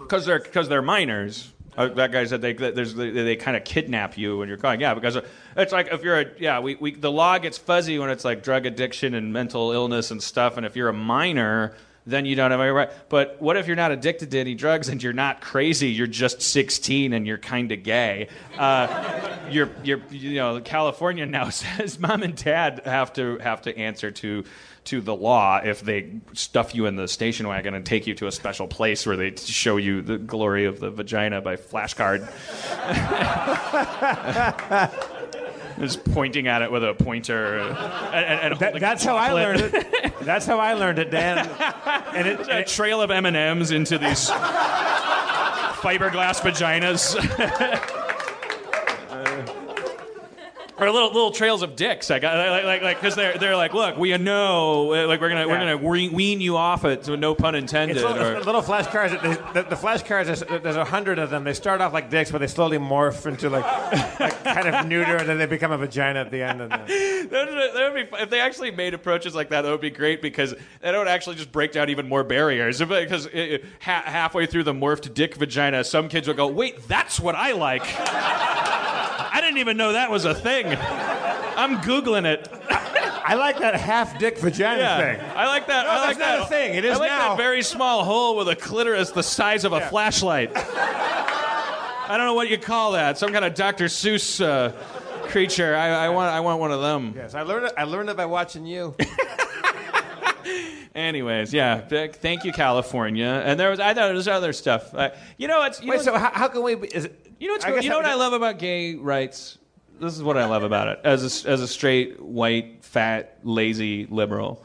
because they're because they're minors. Uh, that guy said they there's they, they kind of kidnap you when you're calling. Yeah, because it's like if you're a yeah we, we the law gets fuzzy when it's like drug addiction and mental illness and stuff, and if you're a minor. Then you don't have any right. But what if you're not addicted to any drugs and you're not crazy? You're just 16 and you're kind of gay. Uh, you're, you're, you know, California now says mom and dad have to have to answer to to the law if they stuff you in the station wagon and take you to a special place where they show you the glory of the vagina by flashcard. Just pointing at it with a pointer. And, and, and That, that's how I learned it. That's how I learned it, Dan. And it, a trail of M and M's into these fiberglass vaginas, or little little trails of dicks. Like like like like because they're they're like, look, we know, uh, like we're gonna we're gonna wean you off it, so no pun intended. It's little, or- little flashcards. the, the flashcards, there's, a hundred of them. They start off like dicks, but they slowly morph into like, like kind of neuter, and then they become a vagina at the end. And then, That would, that would be if they actually made approaches like that. That would be great because that would actually just break down even more barriers. Because it, it- ha- halfway through the morphed dick vagina, some kids would go, "Wait, that's what I like." I didn't even know that was a thing. I'm googling it. I like that half dick vagina Yeah, thing. I like that. No, I like that a thing. It is I like now. that very small hole with a clitoris the size of a flashlight. I don't know what you call that. Some kind of Dr. Seuss uh, creature. I, I want. I want one of them. Yes, I learned it. I learned it by watching you. Anyways, yeah. Thank you, California. And there was. I thought there was other stuff. Uh, you know, it's. You Wait, know, so how, how can we? Is it, You know what's I cool? guess You know what would- I love about gay rights? This is what I love about it. As a, as a straight, white, fat, lazy liberal,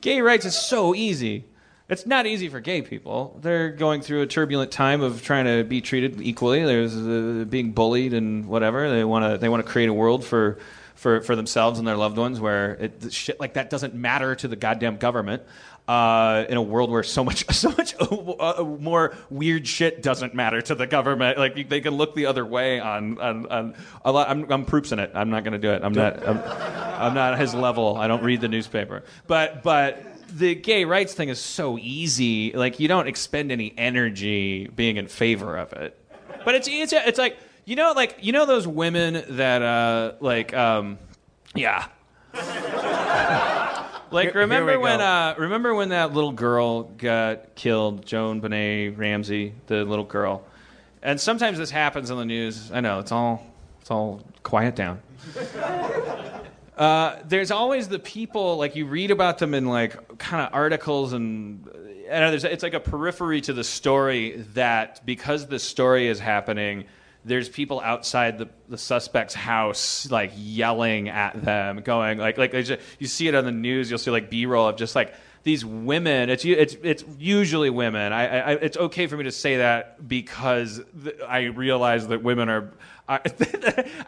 gay rights is so easy. It's not easy for gay people. They're going through a turbulent time of trying to be treated equally. There's uh, being bullied and whatever. They want to they want to create a world for. For, for themselves and their loved ones, where it, shit like that doesn't matter to the goddamn government, uh, in a world where so much so much uh, more weird shit doesn't matter to the government. Like they can look the other way on on, on a lot. I'm, I'm it. I'm not going to do it. I'm not. I'm, I'm not his level. I don't read the newspaper. But but the gay rights thing is so easy. Like you don't expend any energy being in favor of it. But it's it's it's like you know like you know those women that uh like um yeah like Here- here remember we when uh, remember when that little girl got killed, JonBenét Ramsey, the little girl. And sometimes this happens in the news. I know it's all it's all quiet down. Uh, there's always the people like you read about them in like kind of articles and and there's, it's like a periphery to the story that because the story is happening there's people outside the, the suspect's house like yelling at them going like like a- you see it on the news you'll see like b-roll of just like these women it's it's it's usually women I, I it's okay for me to say that because th- I realize that women are I,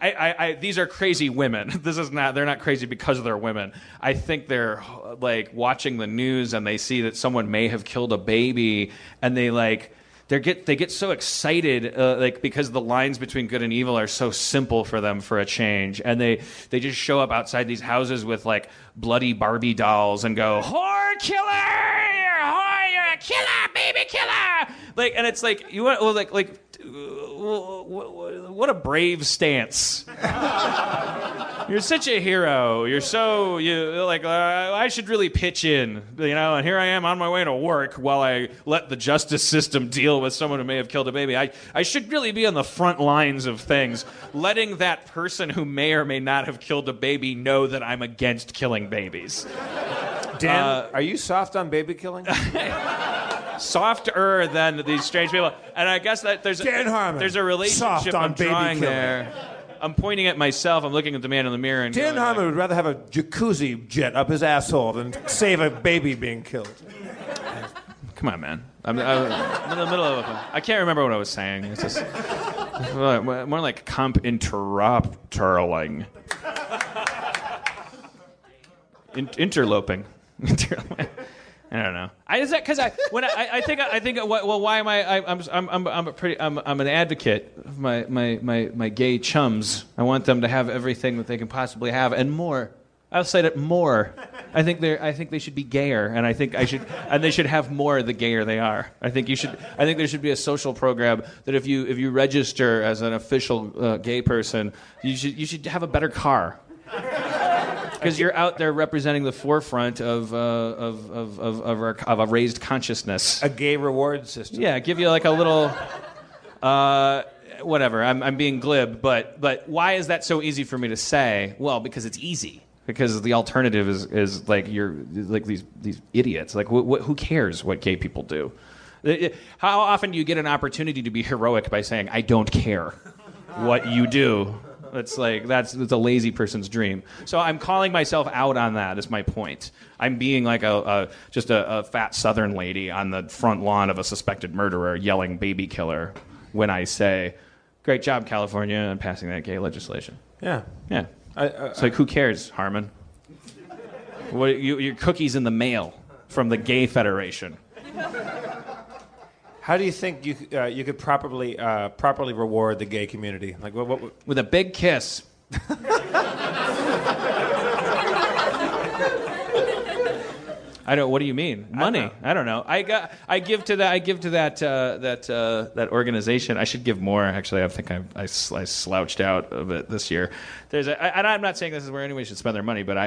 I, I, these are crazy women. This is not. They're not crazy because they're women. I think they're like watching the news and they see that someone may have killed a baby, and they like they get they get so excited uh, like because the lines between good and evil are so simple for them for a change, and they they just show up outside these houses with like bloody Barbie dolls and go whore killer, a whore, you're a killer, baby killer. Like, and it's like you want well, like like what a brave stance. You're such a hero. You're so you like. Uh, I should really pitch in, you know. And here I am on my way to work while I let the justice system deal with someone who may have killed a baby. I I should really be on the front lines of things, letting that person who may or may not have killed a baby know that I'm against killing babies. Dan, Uh, are you soft on baby killing? softer than these strange people. And I guess that there's Dan Harmon, there's a relationship soft on I'm baby drawing killing. there. I'm pointing at myself. I'm looking at the man in the mirror and Dan going Harmon like, would rather have a jacuzzi jet up his asshole than save a baby being killed. Come on, man. I'm, I'm in the middle of. A, I can't remember what I was saying. It's just more more like comp interrupterling. In, interloping. I don't know. I is that because I when I, I think I think well why am I, I I'm I'm I'm I'm a pretty I'm I'm an advocate of my my my my gay chums. I want them to have everything that they can possibly have and more. I'll say it more. I think they I think they should be gayer, and I think I should and they should have more the gayer they are. I think you should. I think there should be a social program that if you if you register as an official uh, gay person, you should you should have a better car because you're out there representing the forefront of, uh, of, of, of, of, our, of a raised consciousness. A gay reward system. Yeah, give you like a little, uh, whatever. I'm, I'm being glib, but but why is that so easy for me to say? Well, because it's easy. Because the alternative is, is like you're like these these idiots. Like wh- wh- who cares what gay people do? How often do you get an opportunity to be heroic by saying I don't care what you do? It's like that's it's a lazy person's dream. So I'm calling myself out on that. Is my point. I'm being like a, a just a, a fat Southern lady on the front lawn of a suspected murderer yelling "baby killer" when I say, "Great job, California, on passing that gay legislation." Yeah. Yeah. I, I, It's like who cares, Harmon? What you, your cookies in the mail from the Gay Federation. How do you think you uh, you could properly uh, properly reward the gay community? Like what? what with a big kiss. I don't. What do you mean? Money? I don't know. I got. I give to that. I give to that. Uh, that. Uh, that organization. I should give more. Actually, I think I, I, I slouched out of it this year. There's. A, I, and I'm not saying this is where anyone should spend their money, but I.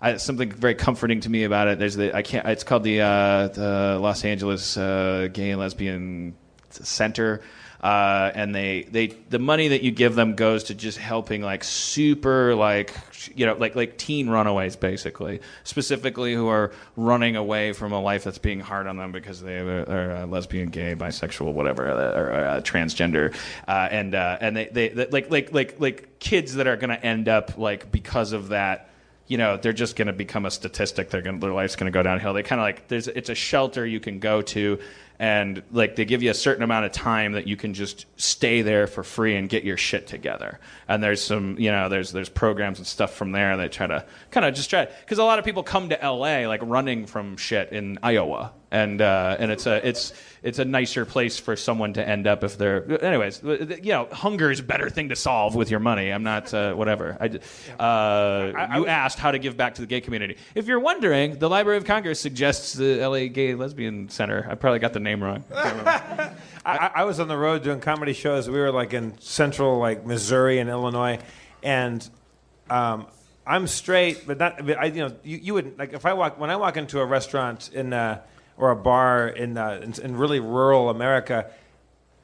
I, I something very comforting to me about it. There's the. I can't. It's called the. Uh, the Los Angeles uh, Gay and Lesbian Center. Uh, and they, they the money that you give them goes to just helping like super like you know like like teen runaways basically. Specifically who are running away from a life that's being hard on them because they are, uh, lesbian gay bisexual whatever uh, or uh, transgender. Uh, and uh, and they, they, they like like like like kids that are going to end up like because of that you know they're just going to become a statistic. They're going their life's going to go downhill. They kind of like there's it's a shelter you can go to and like they give you a certain amount of time that you can just stay there for free and get your shit together. And there's some you know there's there's programs and stuff from there that try to kind of just try because a lot of people come to LA like running from shit in Iowa. And uh, and it's a it's it's a nicer place for someone to end up if they're anyways you know hunger is a better thing to solve with your money. I'm not uh, whatever. I, uh, you asked how to give back to the gay community. If you're wondering the Library of Congress suggests the LA Gay Lesbian Center. I probably got the name wrong I, I I was on the road doing comedy shows. We were like in central like Missouri and Illinois, and um, I'm straight, but not. But I, you know, you, you would like if I walk when I walk into a restaurant in uh, or a bar in, uh, in in really rural America.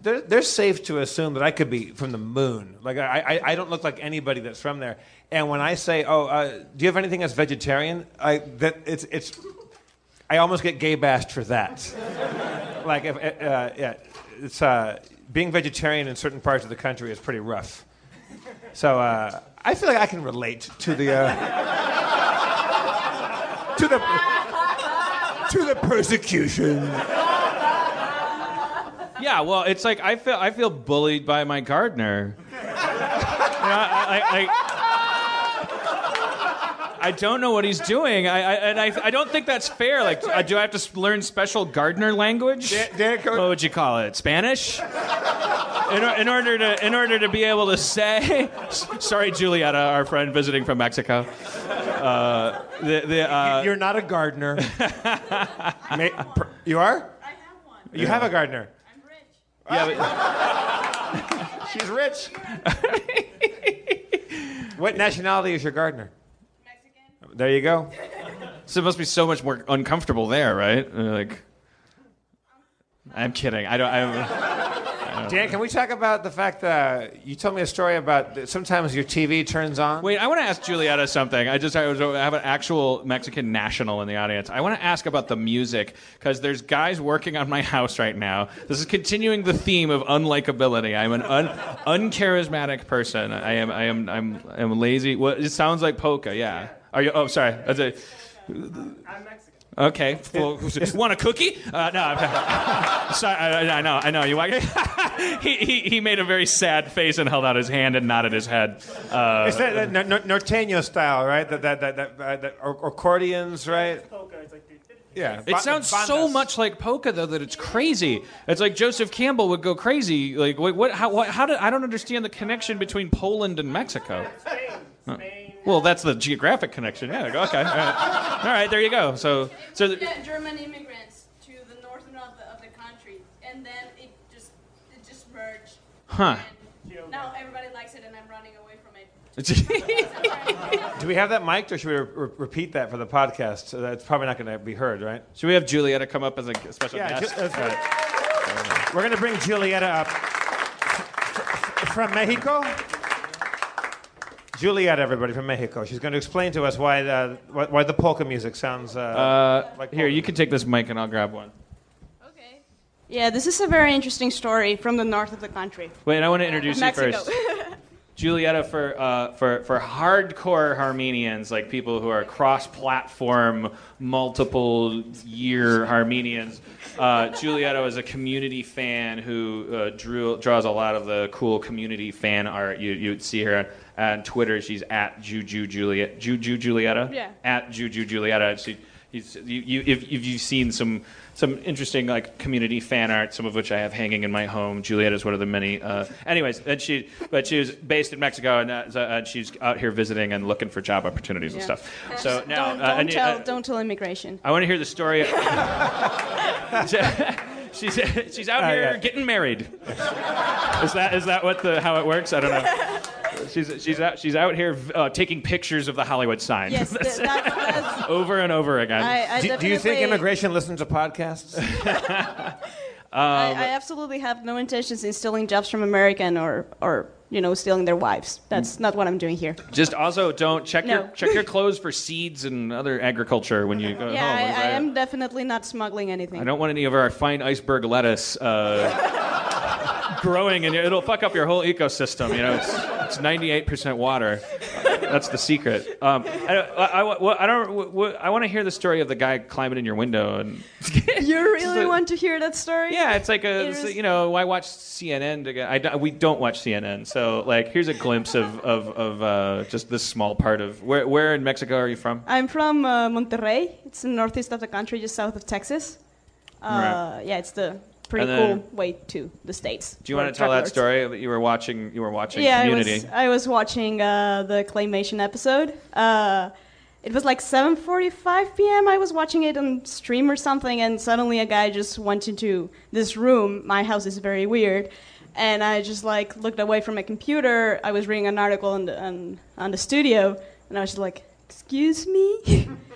They're, they're safe to assume that I could be from the moon. Like I, I, I don't look like anybody that's from there. And when I say, "Oh, uh, do you have anything that's vegetarian?" I that it's it's I almost get gay bashed for that. like, if, uh, yeah, it's uh, being vegetarian in certain parts of the country is pretty rough. So uh, I feel like I can relate to the uh, to the to the persecution. Yeah, well, it's like I feel I feel bullied by my gardener. You know, I, I, I, I don't know what he's doing, I, I, and I, I don't think that's fair. Like, uh, do I have to learn special gardener language? Dan- Dan, co- what would you call it? Spanish? In, in order to in order to be able to say, sorry, Julieta, our friend visiting from Mexico. Uh, the, the, uh, You're not a gardener. May, per, you are? I have one. You have a gardener. I'm rich. yeah, but- She's rich. what nationality is your gardener? There you go. So it must be so much more uncomfortable there, right? Uh, Like, I'm kidding. I don't. I'm, Dan, can we talk about the fact that you told me a story about that sometimes your TV turns on? Wait, I want to ask Julietta something. I just I, was, I have an actual Mexican national in the audience. I want to ask about the music because there's guys working on my house right now. This is continuing the theme of unlikability. I'm an un, uncharismatic person. I am I am I'm I'm lazy. What it sounds like polka. Yeah. Are you? Oh, sorry. That's a, I'm Mexican. Okay. Well, want a cookie? Uh, no. I'm- Sorry, I, I know. I know. You want? he, he he made a very sad face and held out his hand and nodded his head. Uh, It's that, that Nor- Nor- Norteño style, right? That that that, that, uh, that or- accordions, right? Polka. It's like Yeah. It Ba- sounds so much like polka though that it's crazy. It's like Joseph Campbell would go crazy. Like wait, what? How? What, how did I don't understand the connection between Poland and Mexico? Spain. Spain. Well, that's the geographic connection. Yeah. Okay. All right. All right there you go. So so. The, Yeah, German immigrants to the northern of the, of the country, and then it just it just merged. Huh. And now everybody likes it, and I'm running away from it. Do we have that mic'd, or should we re- re- repeat that for the podcast? So that's probably not going to be heard, right? Should we have Julietta come up as a special Yeah, guest? Ju- that's All right. We're going to bring Julieta up from Mexico. Julieta, everybody from Mexico. She's going to explain to us why the, why, why the polka music sounds uh, Uh, like here, polka. you can take this mic and I'll grab one. Okay. Yeah, this is a very interesting story from the north of the country. Wait, I want to introduce you Mexico. first. Julietta for uh, for for hardcore Harmenians, like people who are cross-platform, multiple-year Harmenians. Uh, Julietta is a community fan who uh, drew draws a lot of the cool community fan art. You you'd see her on, on Twitter. She's at Juju Juliet Juju Julietta. Yeah. At Juju Julietta. She, he's, you, you, if, if you've seen some some interesting like community fan art, some of which I have hanging in my home. Juliet is one of the many. Uh, anyways, and she but she was based in Mexico, and uh, so, uh, she's out here visiting and looking for job opportunities and Yeah. stuff. So now, don't, uh, don't and, tell uh, don't tell immigration. I want to hear the story. she's she's out Oh, here yeah. getting married. Is that is that what the how it works? I don't know. She's she's out she's out here uh, taking pictures of the Hollywood sign. Yes, th- that, that's, over and over again. I, I do, do you think immigration listens to podcasts? I, I absolutely have no intentions in stealing jobs from American or or you know stealing their wives. That's not what I'm doing here. Just also don't check your check your clothes for seeds and other agriculture when you go Yeah, home. I, because I am definitely not smuggling anything. I don't want any of our fine iceberg lettuce uh, growing, and it'll fuck up your whole ecosystem. You know, it's, it's 98% water. That's the secret. Um, I, I, I, I don't. I want to hear the story of the guy climbing in your window and. You really a- want to hear that story? Yeah, it's like a, it's, you know, I watch CNN. To get, I, we don't watch CNN, so like, here's a glimpse of of, of uh, just this small part of where where in Mexico are you from? I'm from uh, Monterrey. It's in the northeast of the country, just south of Texas. Uh, Right. Yeah, it's the pretty then- cool way to the states. Do you want to tell that story that you were watching? You were watching Yeah, I was, I was watching uh, the claymation episode. Uh, it was like 7:45 p.m. I was watching it on stream or something, and suddenly a guy just went into this room. My house is very weird, and I just like looked away from my computer. I was reading an article on the on, on the studio, and I was just like, "Excuse me."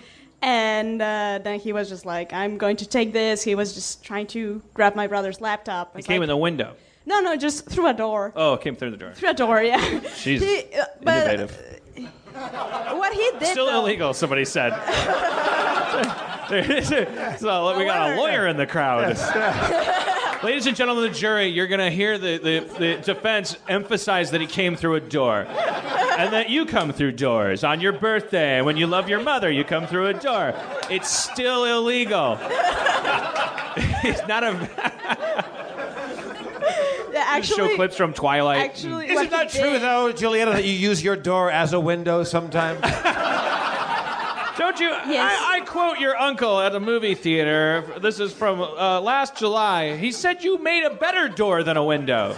And uh, then he was just like, "I'm going to take this." He was just trying to grab my brother's laptop. He came like, in the window. no, no, just through a door. Oh, it came through the door. Through a door, yeah. She's He- uh, innovative. what he did Still though, illegal, somebody said. so we got a lawyer in the crowd. Ladies and gentlemen of the jury, you're going to hear the, the, the defense emphasize that he came through a door. And that you come through doors. On your birthday, when you love your mother, you come through a door. It's still illegal. it's not a Yeah, actually, show clips from Twilight. actually, Is it not he true, did- though, Julieta, that you use your door as a window sometimes? Don't you? Yes. I, I quote your uncle at a movie theater. This is from uh, last July. He said you made a better door than a window.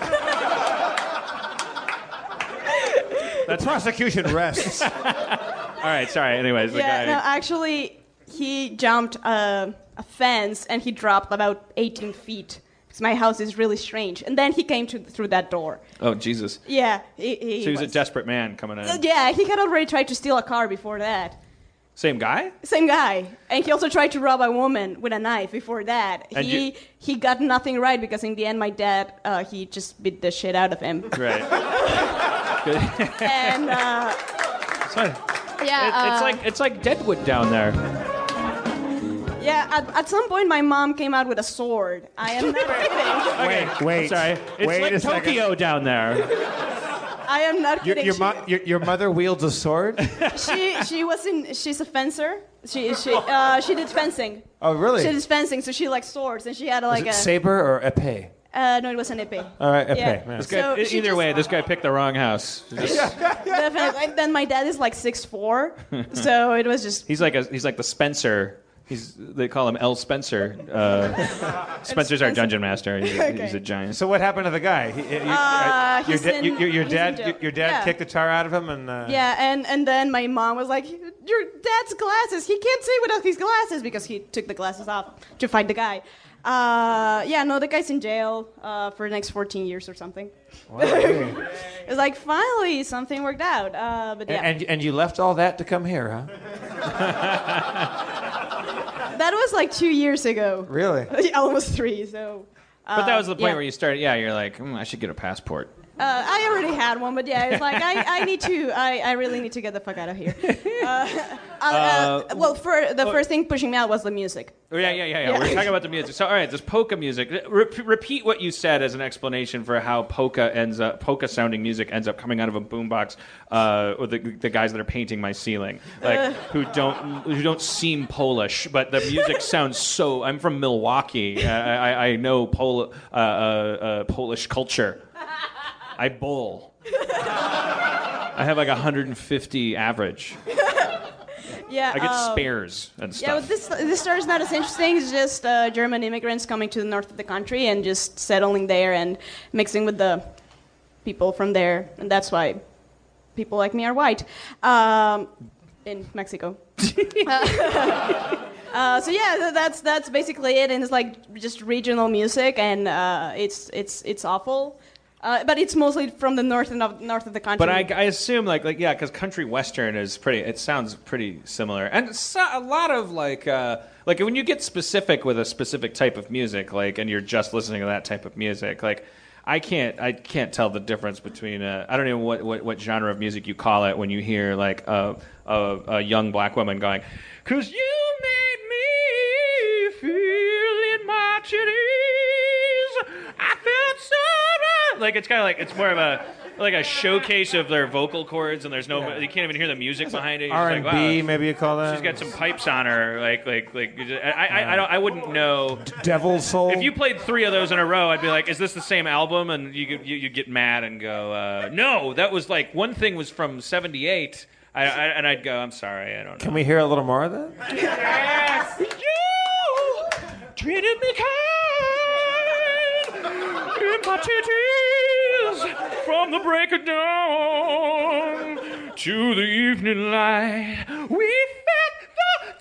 the prosecution rests. All right, sorry. Anyways, the Yeah, guy. no, actually, he jumped uh, a fence and he dropped about 18 feet because my house is really strange. And then he came to, through that door. oh Jesus! Yeah, he, he So he was a desperate man coming in. Yeah, he had already tried to steal a car before that. Same guy? Same guy, and he also tried to rob a woman with a knife. Before that, And he you- he got nothing right because in the end, my dad uh, he just beat the shit out of him. Right. Good. and uh, It's yeah, It- it's uh, like it's like Deadwood down there. yeah. At, at some point, my mom came out with a sword. I am not kidding. Wait, wait. Sorry, it's wait like a second. Tokyo down there. I am not Your, kidding. your, She- mo- your, your mother wields a sword? she she was in she's a fencer. She she uh, she did fencing. Oh, really? She did fencing, so she likes swords, and she had like Is it a saber or epee? uh, no, it was an épée. All right, epee. Yeah. yeah. Guy, So she either just- way, this guy picked the wrong house. Just- Definitely. Then my dad is like six four, so it was just he's like a, he's like the Spencer. He's they call him L. Spencer. Uh, Spencer's our dungeon master. He's, a, Okay. he's a giant. So what happened to the guy? He, you- Uh, your, he's da- in- your, your, your he's in dad, jail. your, your dad Yeah. kicked the tar out of him, and uh, yeah, and and then my mom was like, "Your dad's glasses. He can't see without these glasses because he took the glasses off to fight the guy." Uh, yeah, no, the guy's in jail uh, for the next 14 years or something. it's like finally something worked out. Uh, but yeah, And, and you left all that to come here, huh? that was like two years ago. Really? Almost three. So. Uh, But that was the point yeah. where you started. Yeah, you're like, mm, I should get a passport. Uh, I already had one, but yeah, it's like I, I need to. I, I really need to get the fuck out of here. Uh, uh, uh, well, for the first thing pushing me out was the music. Oh, yeah, yeah, yeah, yeah. Yeah. We're talking about the music. So, all right, this polka music. Re- repeat what you said as an explanation for how polka ends up, polka sounding music ends up coming out of a boombox, uh, or the, the guys that are painting my ceiling, like who don't who don't seem Polish, but the music sounds so. I'm from Milwaukee. I, I, I know Pol- uh, uh, uh, Polish culture. I bowl. I have like 150 average. Yeah, I get um, spares and stuff. Yeah, well, this this story is not as interesting. It's just uh, German immigrants coming to the north of the country and just settling there and mixing with the people from there, and that's why people like me are white um, in Mexico. Uh, so yeah, that's that's basically it, and it's like just regional music, and uh, it's it's it's awful, uh, but it's mostly from the north and of, north of the country. But I, I assume like like yeah, because country western is pretty. It sounds pretty similar, and so, a lot of like uh, like when you get specific with a specific type of music, like and you're just listening to that type of music, like. I can't. I can't tell the difference between. Uh, I don't know what, what, what genre of music you call it when you hear like a, a, a young black woman going, "Cause you made me feel in my titties. I felt so right." Like it's kind of like it's more of a like a showcase of their vocal cords, and there's no. You can't even hear the music behind it. You're R just and like, B, wow, maybe you call that. She's got some pipes on her, like like like. I I, I, don't, I wouldn't know. Devil Soul. If you played three of those in a row, I'd be like, "Is this the same album?" And you could- you you get mad and go, uh, "No, that was like one thing was from '78." I, I, and I'd go, "I'm sorry, I don't know." Can we hear a little more of that? Yes, you treated me kind in my titties from the break of dawn to the evening light. We fed the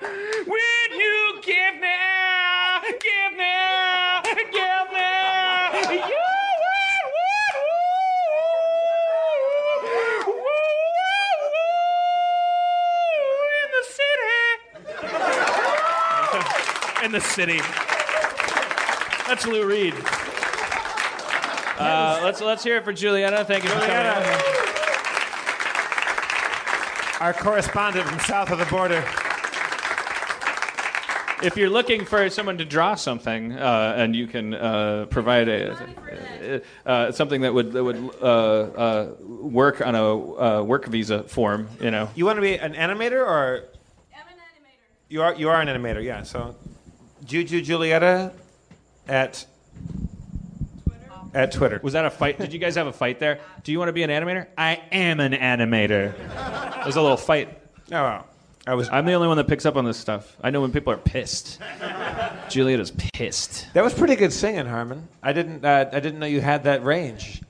time when you give me, give me, give me. You in the city. in the city. That's Lou Reed. Uh, let's let's hear it for Julietta. Thank you for coming. Julietta. Our correspondent from south of the border. If you're looking for someone to draw something, uh, and you can uh, provide a, uh, something that would that would uh, uh, work on a uh, work visa form, you know. You want to be an animator or? I'm an animator. You are you are an animator, yeah. So, Juju Julietta at Twitter? at Twitter. Was that a fight? Did you guys have a fight there? Do you want to be an animator? I am an animator. There's a little fight. Oh, wow. I was. I'm the only one that picks up on this stuff. I know when people are pissed. Juliet is pissed. That was pretty good singing, Harmon. I didn't. Uh, I didn't know you had that range.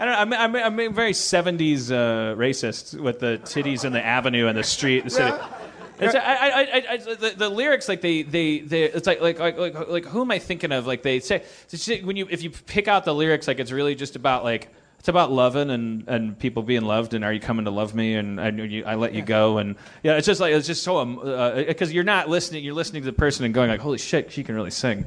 I don't know. I'm, I'm, I'm very 70s uh, racist with the titties and the avenue and the street. The city. It's, I, I, I, I, the, the lyrics, like they, they, they, it's like, like, like, like, like, who am I thinking of? Like they say, when you, if you pick out the lyrics, like it's really just about like, it's about loving and, and people being loved, and are you coming to love me? And I, you, I let you go, and yeah, it's just like it's just so because you're not listening, you're listening to the person and going like, holy shit, she can really sing.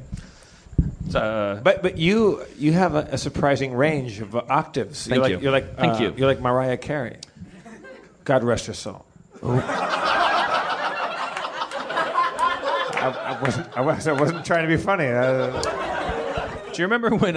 Uh, But but you you have a, a surprising range of uh, octaves. Thank you're like, you. You're like Thank uh, you. You're like Mariah Carey. God rest her soul. I, I wasn't. I, was, I wasn't trying to be funny. Uh, Do you remember when?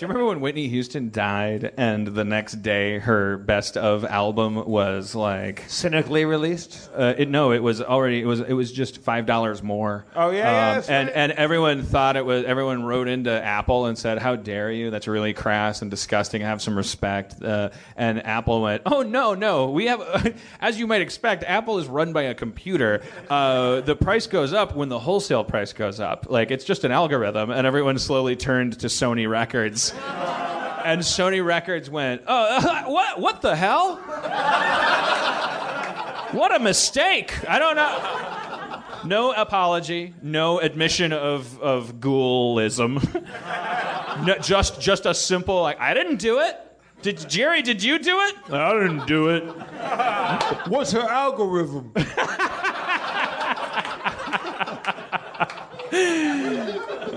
Do you remember when Whitney Houston died, and the next day her best of album was like cynically released. Uh, it, no, it was already. It was. It was just five dollars more. Oh, yeah, yeah, and right. and everyone thought it was. Everyone wrote into Apple and said, "How dare you? That's really crass and disgusting. Have some respect." Uh, and Apple went, "Oh no, no. We have, as you might expect, Apple is run by a computer. Uh, the price goes up when the wholesale price goes up. Like it's just an algorithm." And everyone slowly turned to Sony Records. And Sony Records went, "Oh, what? What the hell? What a mistake! I don't know." No apology, no admission of of ghoulism. no, just just a simple like I didn't do it. Did Jerry? Did you do it? I didn't do it. What's her algorithm?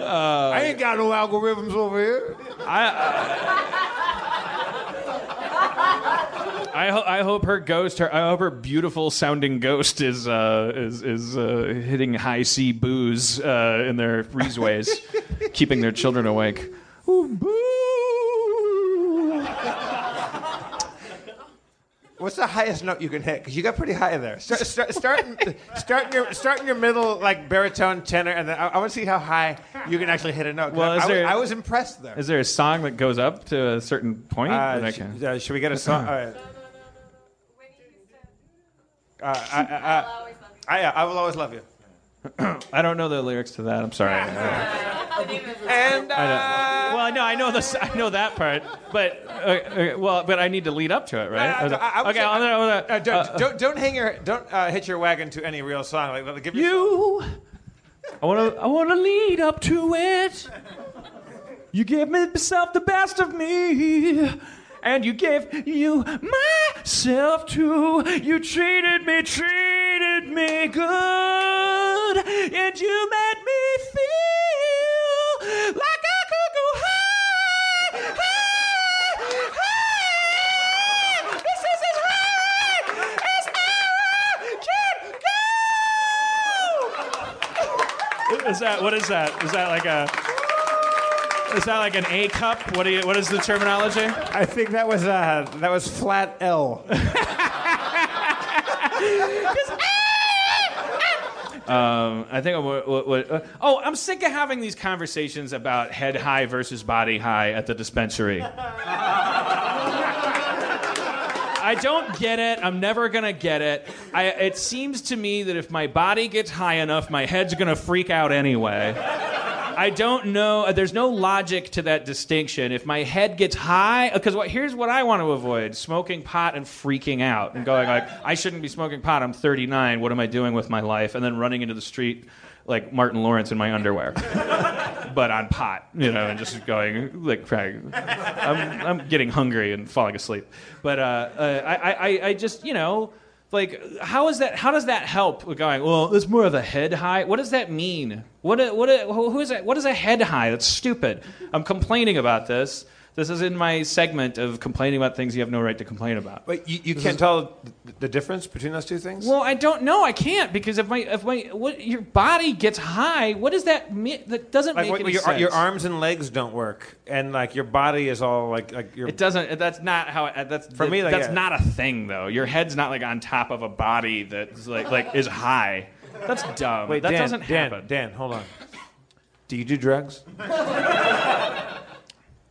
I ain't got no algorithms over here. I, ho- I hope her ghost, her, I hope her beautiful sounding ghost is uh, is is uh, hitting high C booze uh, in their freezeways, keeping their children awake. What's the highest note you can hit? Because you got pretty high there. Start, start, start, start, in your, start in your middle, like baritone, tenor, and then I, I want to see how high you can actually hit a note. Well, I, is I was- there- I was impressed there. Is there a song that goes up to a certain point? Uh, that I sh- can- uh, should we get a song? All right. Uh, I, I, I, I, I will always love you. I don't know the lyrics to that. I'm sorry. And I don't. Well, I know, I know this. I know that part, but uh, uh, well, but I need to lead up to it, right? I- I- I okay, I'm gonna, I'm gonna- uh, don't, uh, don't, don't hang your, don't uh, hit your wagon to any real song. Like, like, give you. I want to. I want to lead up to it. You gave me yourself the best of me, and you gave you myself too. You treated me, treated me good, and you made me feel like I could go high, high, high. This is as high as I can go. Is that what is that? Is that like a is that like an A cup? What do you what is the terminology? I think that was uh, that was flat L. Um, I think. Uh, oh, I'm sick of having these conversations about head high versus body high at the dispensary. I don't get it. I'm never gonna get it. I, it seems to me that if my body gets high enough, my head's gonna freak out anyway. I don't know. There's no logic to that distinction. If my head gets high, because what, here's what I want to avoid: smoking pot and freaking out and going like, "I shouldn't be smoking pot. I'm 39. What am I doing with my life?" And then running into the street like Martin Lawrence in my underwear, but on pot, you know, and just going like, I'm, I'm getting hungry and falling asleep. But uh, uh, I, I, I just, you know. Like, how is that? How does that help? with Going, well, it's more of a head high. What does that mean? What? a- What? a- Who is that? What is a head high? That's stupid. I'm complaining about this. This is in my segment of complaining about things you have no right to complain about. But you, you can't tell the, the difference between those two things. Well, I don't know. I can't because if my if my what your body gets high, what does that mean? That doesn't like make what, any your, sense. your arms and legs don't work, and like your body is all like like your. It doesn't. That's not how. It, that's For me, like, that's yeah. not a thing though. Your head's not like on top of a body that's like like is high. That's dumb. Wait, that Dan, doesn't Dan, happen. Dan, hold on. Do you do drugs?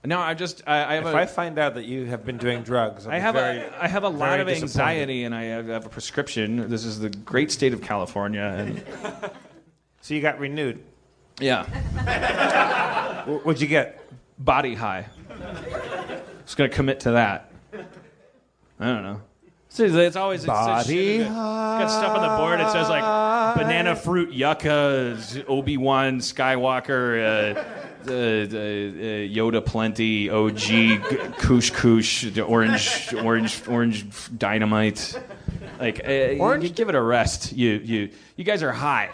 No, I just I, I have If a I find out that you have been doing drugs, I'll I have very, a I have a lot of anxiety and I have, I have a prescription. This is the great state of California and So you got renewed. yeah, What'd you get? body high. Just gonna commit to that. I don't know. So it's always it's, it's Body shit- got stuff on the board. It says like banana fruit yucca, Obi Wan Skywalker, uh, uh, uh, Yoda plenty, OG Kush, the orange orange orange dynamite. Like uh, Orange? you give it a rest. You you you guys are high.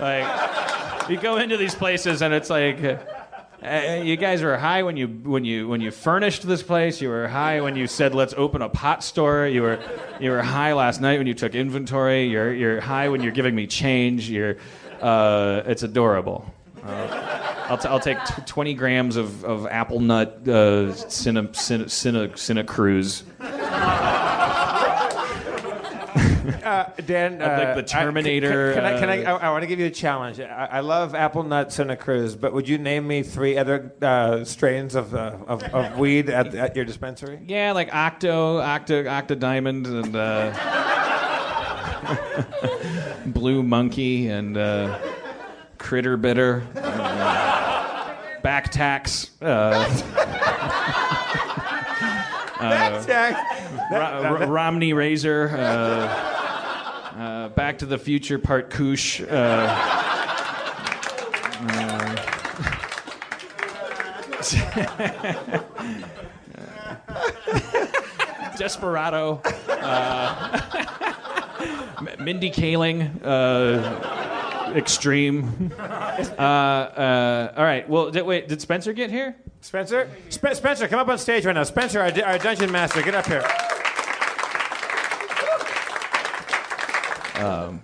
Like you go into these places and it's like. Uh, uh, you guys were high when you when you when you furnished this place. You were high when you said let's open a pot store. You were you were high last night when you took inventory. You're you're high when you're giving me change. You're uh, it's adorable. Uh, I'll, t- I'll take t- 20 grams of, of apple nut uh, cinna, cinna, cinna, cinna cruise. Dan, like, uh, the Terminator, I, can, can I? Can I, uh, I, I want to give you a challenge. I, I love apple nut Santa Cruz, but would you name me three other uh, strains of, uh, of of weed at, at your dispensary? Yeah, like Octo, Octo, Octo Diamond, and uh, Blue Monkey, and uh, Critter Bitter, and, uh, Back Tax, uh, Ro- Ro- Romney Razor, uh, uh, Back to the Future Part. Uh, uh, Desperado, uh, Mindy Kaling, uh, Extreme. Uh, uh, all right. Well, did, wait. Did Spencer get here? Spencer, Spe- Spencer, come up on stage right now. Spencer, our, our dungeon master, get up here.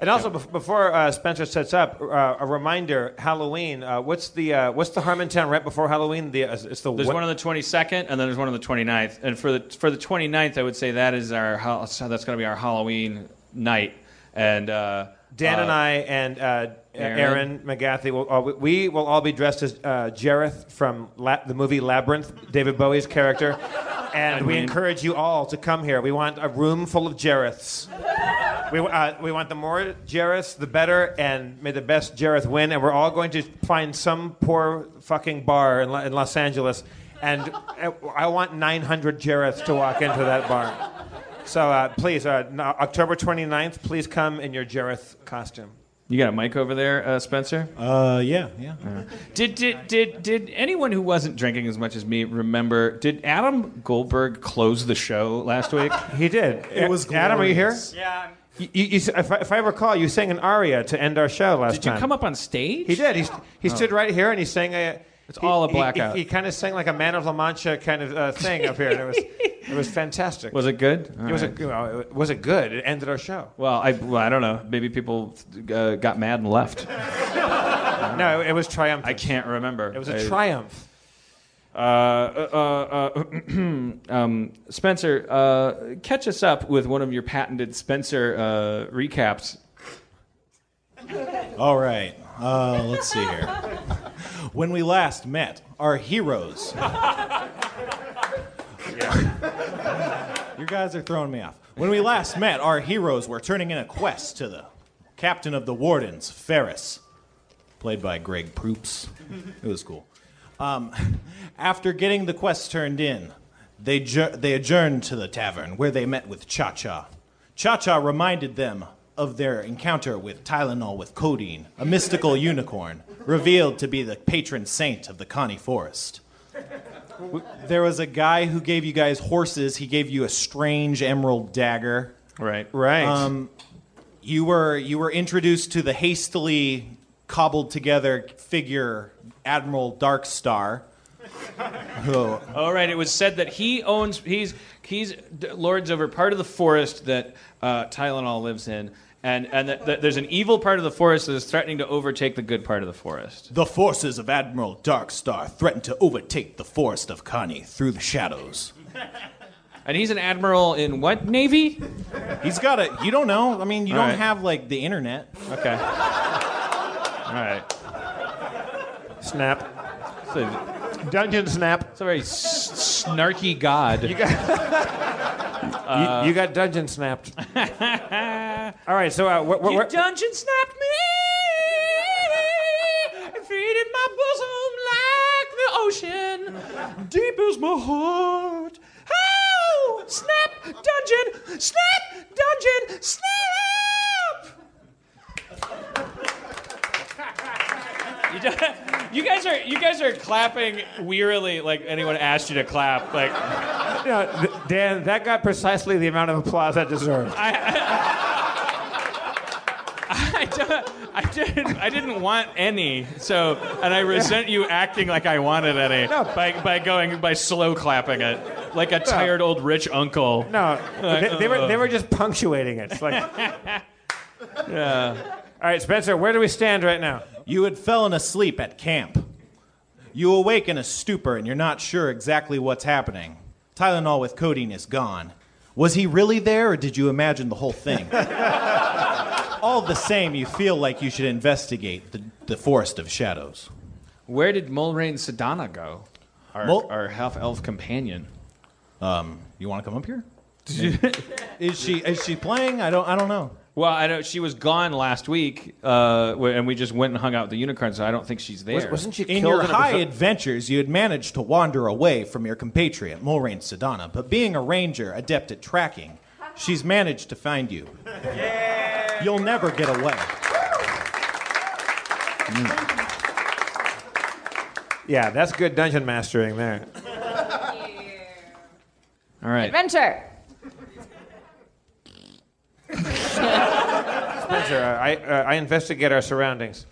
and also, bef- before uh, Spencer sets up, uh, a reminder: Halloween. Uh, what's the uh, what's the Harmontown right before Halloween? The uh, it's the There's what- one on the 22nd, and then there's one on the 29th. And for the for the 29th, I would say that is our that's going to be our Halloween night. And uh, Dan uh, and I and uh, Erin. Erin McGathy will all, we will all be dressed as uh, Jareth from La- the movie Labyrinth, David Bowie's character, and we encourage you all to come here. We want a room full of Jareths. We, uh, we want the more Jareths, the better, and may the best Jareth win. And we're all going to find some poor fucking bar in, La- in Los Angeles, and uh, I want 900 Jareths to walk into that bar. So uh, please, uh, no- October 29th, please come in your Jareth costume. You got a mic over there, uh, Spencer? Uh, yeah, yeah. Did, did did did anyone who wasn't drinking as much as me remember? Did Adam Goldberg close the show last week? He did. It was Adam, are you here? glorious. Yeah. You, you, you, if, I, if I recall, you sang an aria to end our show last Did you time. come up on stage? He did. He, he stood right here and he sang a. It's he- all a blackout. He, he, kind of sang like a Man of La Mancha kind of uh, thing up here. And it was it was fantastic. Was it good? It was, a, well, it- was it good? It ended our show. Well, I well, I don't know. Maybe people uh, got mad and left. No, it, it was triumphant. I can't remember. It was a I- triumph. Uh, uh, uh, um, Spencer, uh, catch us up with one of your patented Spencer uh, recaps. All right. Uh, let's see here. When we last met, our heroes. You guys are throwing me off. When we last met, our heroes were turning in a quest to the captain of the wardens, Ferris, played by Greg Proops. It was cool. Um, after getting the quest turned in, they, ju- they adjourned to the tavern where they met with Cha Cha. Cha Cha reminded them of their encounter with Tylenol with codeine, a mystical unicorn, revealed to be the patron saint of the Connie Forest. There was a guy who gave you guys horses. He gave you a strange emerald dagger. Right. Right. Um, you were you were introduced to the hastily cobbled together figure Admiral Darkstar. Who All right. It was said that he owns. He's he's lords over part of the forest that uh, Tylenol lives in, and and that, that there's an evil part of the forest that is threatening to overtake the good part of the forest. the forces of Admiral Darkstar threaten to overtake the forest of Connie through the shadows. And he's an admiral in what navy? He's got a you don't know. I mean, you All don't right. have like the internet. Okay. All right. Snap. So, Dungeon snap. it's a very s- snarky god. You got, you, you got dungeon snapped. All right, so uh, what, what, You what, dungeon snapped me and feeded my bosom like the ocean, deep as my heart. Oh, snap, dungeon dungeon, snap, dungeon, snap. You, do- you guys are you guys are clapping wearily like anyone asked you to clap. Like You know, Dan, that got precisely the amount of applause that deserved. I, don't, I didn't I didn't want any. So and I resent you acting like I wanted any by by going by slow clapping it like a tired old rich uncle. No, they, they were they uh. were just punctuating it. It's like, Yeah. all right, Spencer, where do we stand right now? You had fallen asleep at camp. You awake in a stupor and you're not sure exactly what's happening. Tylenol with codeine is gone. Was he really there or did you imagine the whole thing? All the same, you feel like you should investigate the, the Forest of Shadows. Where did Mulrain Sedana go? Our, Mul- our half elf companion. Um, you want to come up here? is she is she playing? I don't I don't know. Well, I know she was gone last week, uh, and we just went and hung out with the unicorn. So I don't think she's there. Was, wasn't she In killed your in a high basa- adventures, you had managed to wander away from your compatriot, Mulrain Sedana, but being a ranger adept at tracking, she's managed to find you. You'll never get away. Yeah, that's good dungeon mastering there. All right. Adventure. Spencer, I uh, I investigate our surroundings.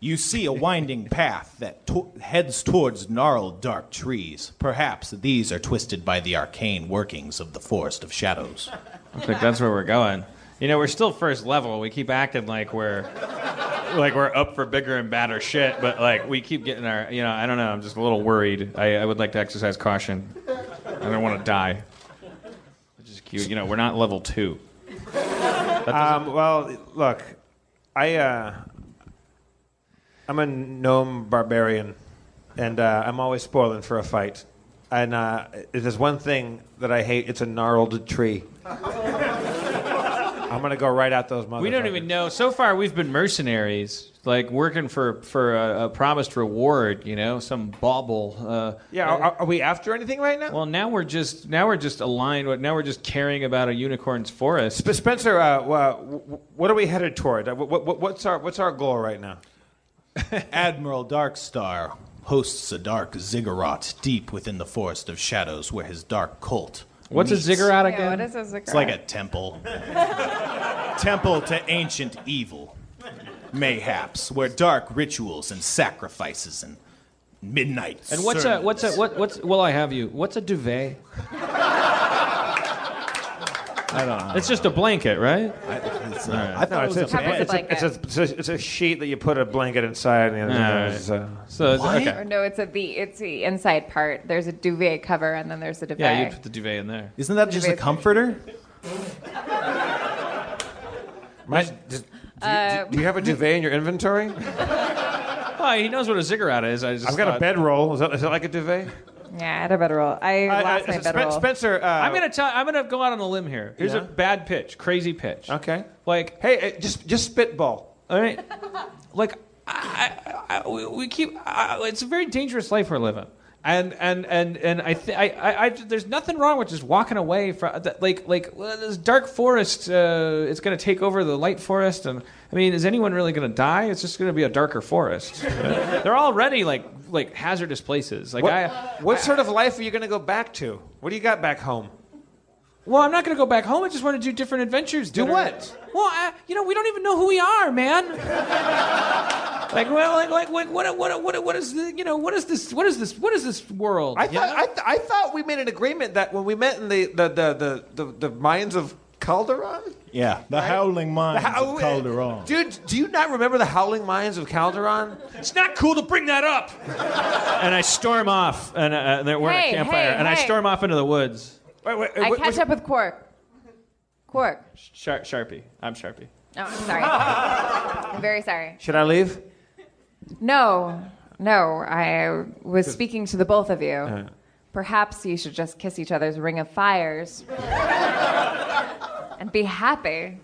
You see a winding path that to- heads towards gnarled dark trees. Perhaps these are twisted by the arcane workings of the Forest of Shadows. I think that's where we're going. You know, we're still first level. We keep acting like we're like we're up for bigger and badder shit, but like we keep getting our. You know, I don't know. I'm just a little worried. I, I would like to exercise caution. I don't want to die. Which is cute. You know, we're not level two. Um, well, look, I uh, I'm a gnome barbarian, and uh, I'm always spoiling for a fight. And uh, if there's one thing that I hate, it's a gnarled tree. I'm gonna go right at those motherfuckers. We don't even know. So far, we've been mercenaries, like working for for a, a promised reward. You know, some bauble. Uh, Yeah, are, are we after anything right now? Well, now we're just now we're just aligned. with Now we're just caring about a unicorn's forest. Sp- Spencer, uh, uh, what are we headed toward? Uh, what, what, what's our what's our goal right now? Admiral Darkstar hosts a dark ziggurat deep within the Forest of Shadows where his dark cult. What's a meets. ziggurat Yeah, what is a ziggurat? It's like a temple. temple to ancient evil. Mayhaps, where dark rituals and sacrifices and midnight. And what's a what's a what what's well I have you. What's a duvet? I don't know. It's just a blanket, right? I, it's, uh, I thought No, it it's, was it's, a Covers it's, a, it's, a, it's, a, it's a sheet that you put a blanket inside. And, All right. it's, uh, So it's- What? Or okay. no, it's a the it's the inside part. There's a duvet cover, and then there's a duvet. Yeah, you put the duvet in there. Isn't that just a comforter? my- do, do you, do you have a duvet in your inventory? Oh, he knows what a ziggurat is. I just I've got a bedroll. Is that, is that like a duvet? yeah, I had a bedroll. I Uh, lost uh, my Spen- bedroll. Spencer, uh, I'm gonna tell. I'm gonna go out on a limb here. Here's a bad pitch, crazy pitch. Okay. Like, Hey, uh, just just spitball. all right, like, I, I, I, we- we keep. I, it's a very dangerous life we're living. And and and and I, th- I, I, I there's nothing wrong with just walking away from. Like like well, this dark forest. Uh, it's going to take over the light forest, and I mean, is anyone really going to die? It's just going to be a darker forest. They're already like like hazardous places. Like What, I, what sort of life are you going to go back to? What do you got back home? Well, I'm not going to go back home. I just want to do different adventures. Do that are- what? Well, I, you know, we don't even know who we are, man. like, well, like, like, what, what, what, what, what is the, you know, what is this, what is this, what is this world? I you thought know? I, th- I thought we made an agreement that when we met in the the the the, the, the mines of Calderon. Yeah, the howling mines How- of Calderon. Dude, do you not remember the howling mines of Calderon? it's not cool to bring that up. and I storm off, and, uh, and we're at Hey, a campfire, hey, and I storm off into the woods. Wait, wait, I what- catch what's- up with Quark. Quark. Shar- Sharpie, I'm Sharpie. Oh, I'm sorry. I'm very sorry. Should I leave? No, no. I was speaking to the both of you. Uh-huh. Perhaps you should just kiss each other's ring of fires and be happy.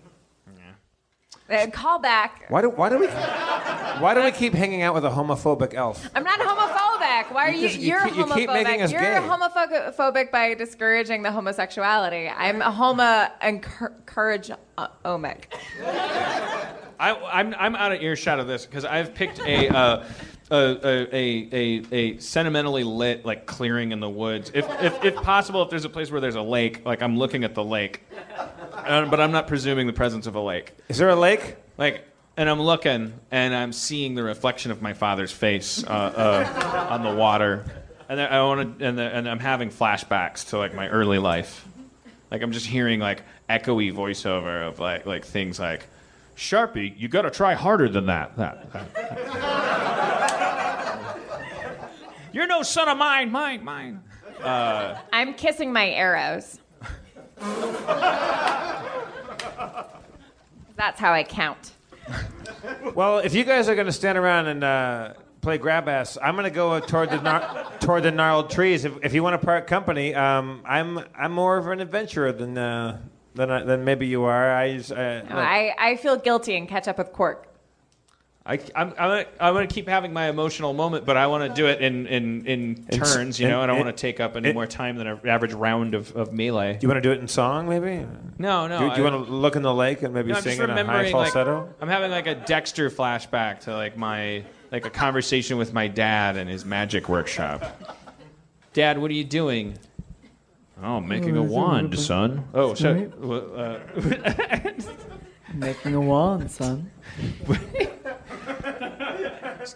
Uh, call back. Why do why do we why do we keep hanging out with a homophobic elf? I'm not homophobic. Why are You you? just- you you're keep- you homophobic. keep making us you're gay. homophobic by discouraging the homosexuality. I'm a homo encourage omic. I, I'm, I'm out of earshot of this because I've picked a, uh, a, a, a, a, sentimentally lit like clearing in the woods. If, if, if possible, if there's a place where there's a lake, like I'm looking at the lake, uh, but I'm not presuming the presence of a lake. Is there a lake? Like, and I'm looking and I'm seeing the reflection of my father's face uh, uh, on the water, and I want to, and, the, and I'm having flashbacks to like my early life. Like I'm just hearing like echoey voiceover of like like things like, Sharpie, you got to try harder than that. That. that. You're no son of mine, mine, mine. Uh, I'm kissing my arrows. That's how I count. Well, if you guys are going to stand around and uh, play grab ass, I'm going to go toward the gnar- toward the gnarled trees. If, if you want to part company, um, I'm I'm more of an adventurer than uh, than I, than maybe you are. I just, uh, No, I, I feel guilty and catch up with Quark. I, I'm, I'm, gonna, I'm gonna keep having my emotional moment, but I want to do it in, in, in In turns, you know. I don't want to take up any in- more time than an average round of, of melee. Do you want to do it in song, maybe? No, no. Do, do you I- want to look in the lake and maybe No, I'm sing just in a high remembering, like, falsetto? I'm having like a Dexter flashback to like my like a conversation with my dad and his magic workshop. Dad, what are you doing? Oh, I'm making a wand, son. Oh, so uh, Making a wand, son.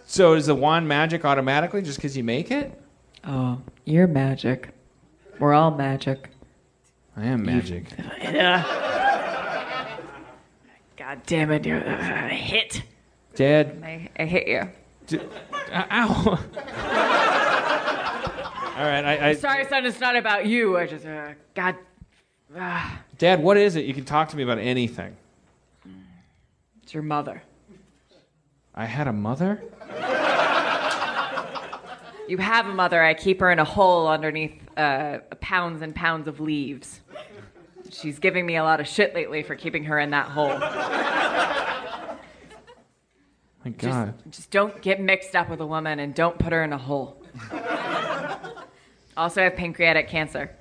so is the wand magic automatically just because you make it? Oh, you're magic. We're all magic. I am magic. God damn it, you're a hit. Dad, I, I hit you. d- uh, ow. All right, I, I, Sorry, son, it's not about you. I just, uh, God. ah, Dad, what is it? You can talk to me about anything. it's your mother. I had a mother. You have a mother. I keep her in a hole underneath uh, pounds and pounds of leaves. She's giving me a lot of shit lately for keeping her in that hole. My Just, God. just don't get mixed up with a woman and don't put her in a hole. also, I have pancreatic cancer.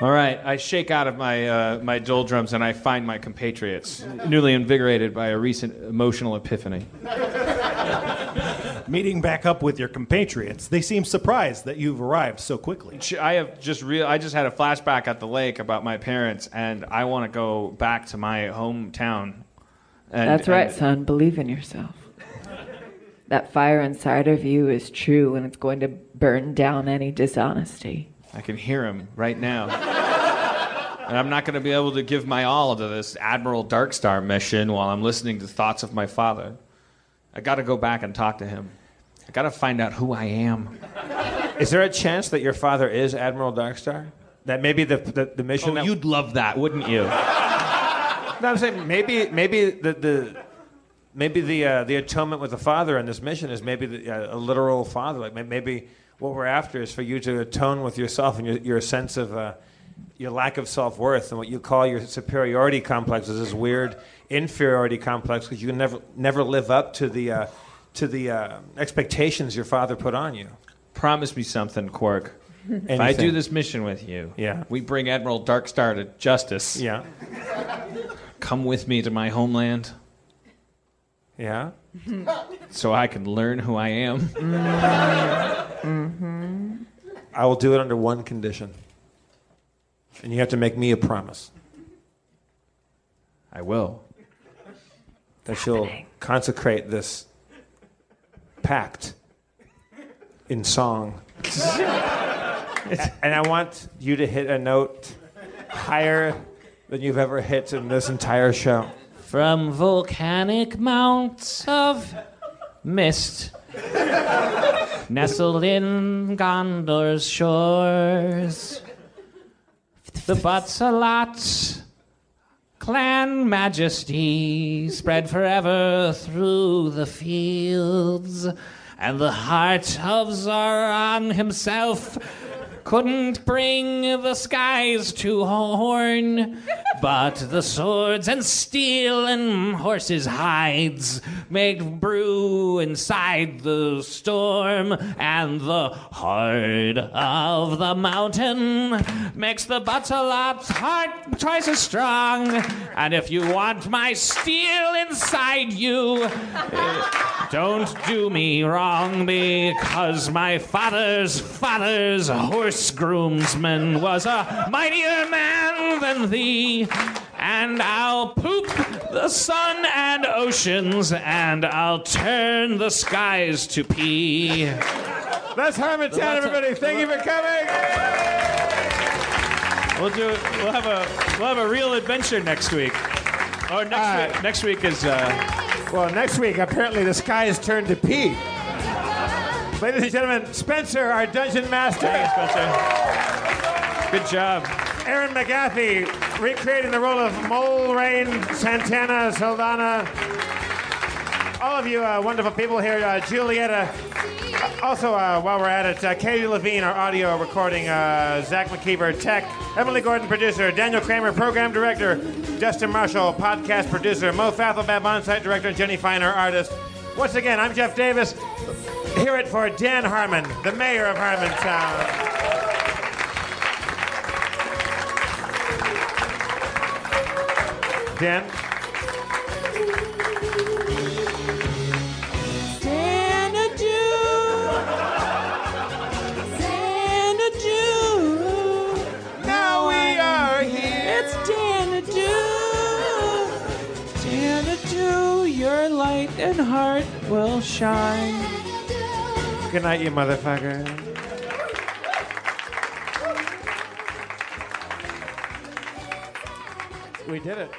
All right, I shake out of my uh, my doldrums and I find my compatriots, newly invigorated by a recent emotional epiphany. Meeting back up with your compatriots, they seem surprised that you've arrived so quickly. I have just real. I just had a flashback at the lake about my parents, and I want to go back to my hometown. And, That's right, and- son. Believe in yourself. That fire inside of you is true, and it's going to burn down any dishonesty. I can hear him right now. and I'm not going to be able to give my all to this Admiral Darkstar mission while I'm listening to thoughts of my father. I got to go back and talk to him. I got to find out who I am. Is there a chance that your father is Admiral Darkstar? That maybe the the, the mission. Oh, that, you'd love that, wouldn't you? No, I'm saying maybe maybe the the maybe the uh, the atonement with the father in this mission is maybe the, uh, a literal father. Like maybe what we're after is for you to atone with yourself and your, your sense of uh, your lack of self worth and what you call your superiority complex is this weird inferiority complex because you can never never live up to the uh, to the uh, expectations your father put on you. Promise me something, Quark. If I do this mission with you, Yeah. we bring Admiral Darkstar to justice. Yeah. Come with me to my homeland Yeah. so I can learn who I am. Mm-hmm. Mm-hmm. I will do it under one condition. And you have to make me a promise I will. that you'll consecrate this pact in song. And I want you to hit a note higher than you've ever hit in this entire show. From volcanic mounts of mist, nestled in Gondor's shores, the Butsalot clan majesty spread forever through the fields, and the heart of Zoran himself couldn't bring the skies to horn, but the swords and steel and horses' hides make brew inside the storm, and the heart of the mountain makes the Butterlot's heart twice as strong. And if you want my steel inside you, eh, don't do me wrong because my father's father's horse groomsman was a mightier man than thee. And I'll poop the sun and oceans, and I'll turn the skies to pee. That's Harmontown, everybody. Thank you for coming. We'll do. We'll have a. We'll have a real adventure next week. Or next week. Next week is. Uh, Well, next week, apparently the sky is turned to pee. Ladies and gentlemen, Spencer, our dungeon master. Spencer. Good job. Erin McGathy, recreating the role of Mole Rain, Santana, Saldana. All of you uh, wonderful people here. Uh, Julietta. Uh, Also, uh, while we're at it, uh, Katie Levine, our audio recording. Uh, Zach McKeever, tech. Emily Gordon, producer. Daniel Kramer, program director. Justin Marshall, podcast producer. Mo Fathelbab, on-site director. Jenny Feiner, artist. Once again, I'm Jeff Davis. Hear it for Dan Harmon, the mayor of Harmontown. Dan? Xanadu. Xanadu. Now we are here. It's Xanadu. Xanadu, your light and heart will shine. Good night, you motherfucker. We did it.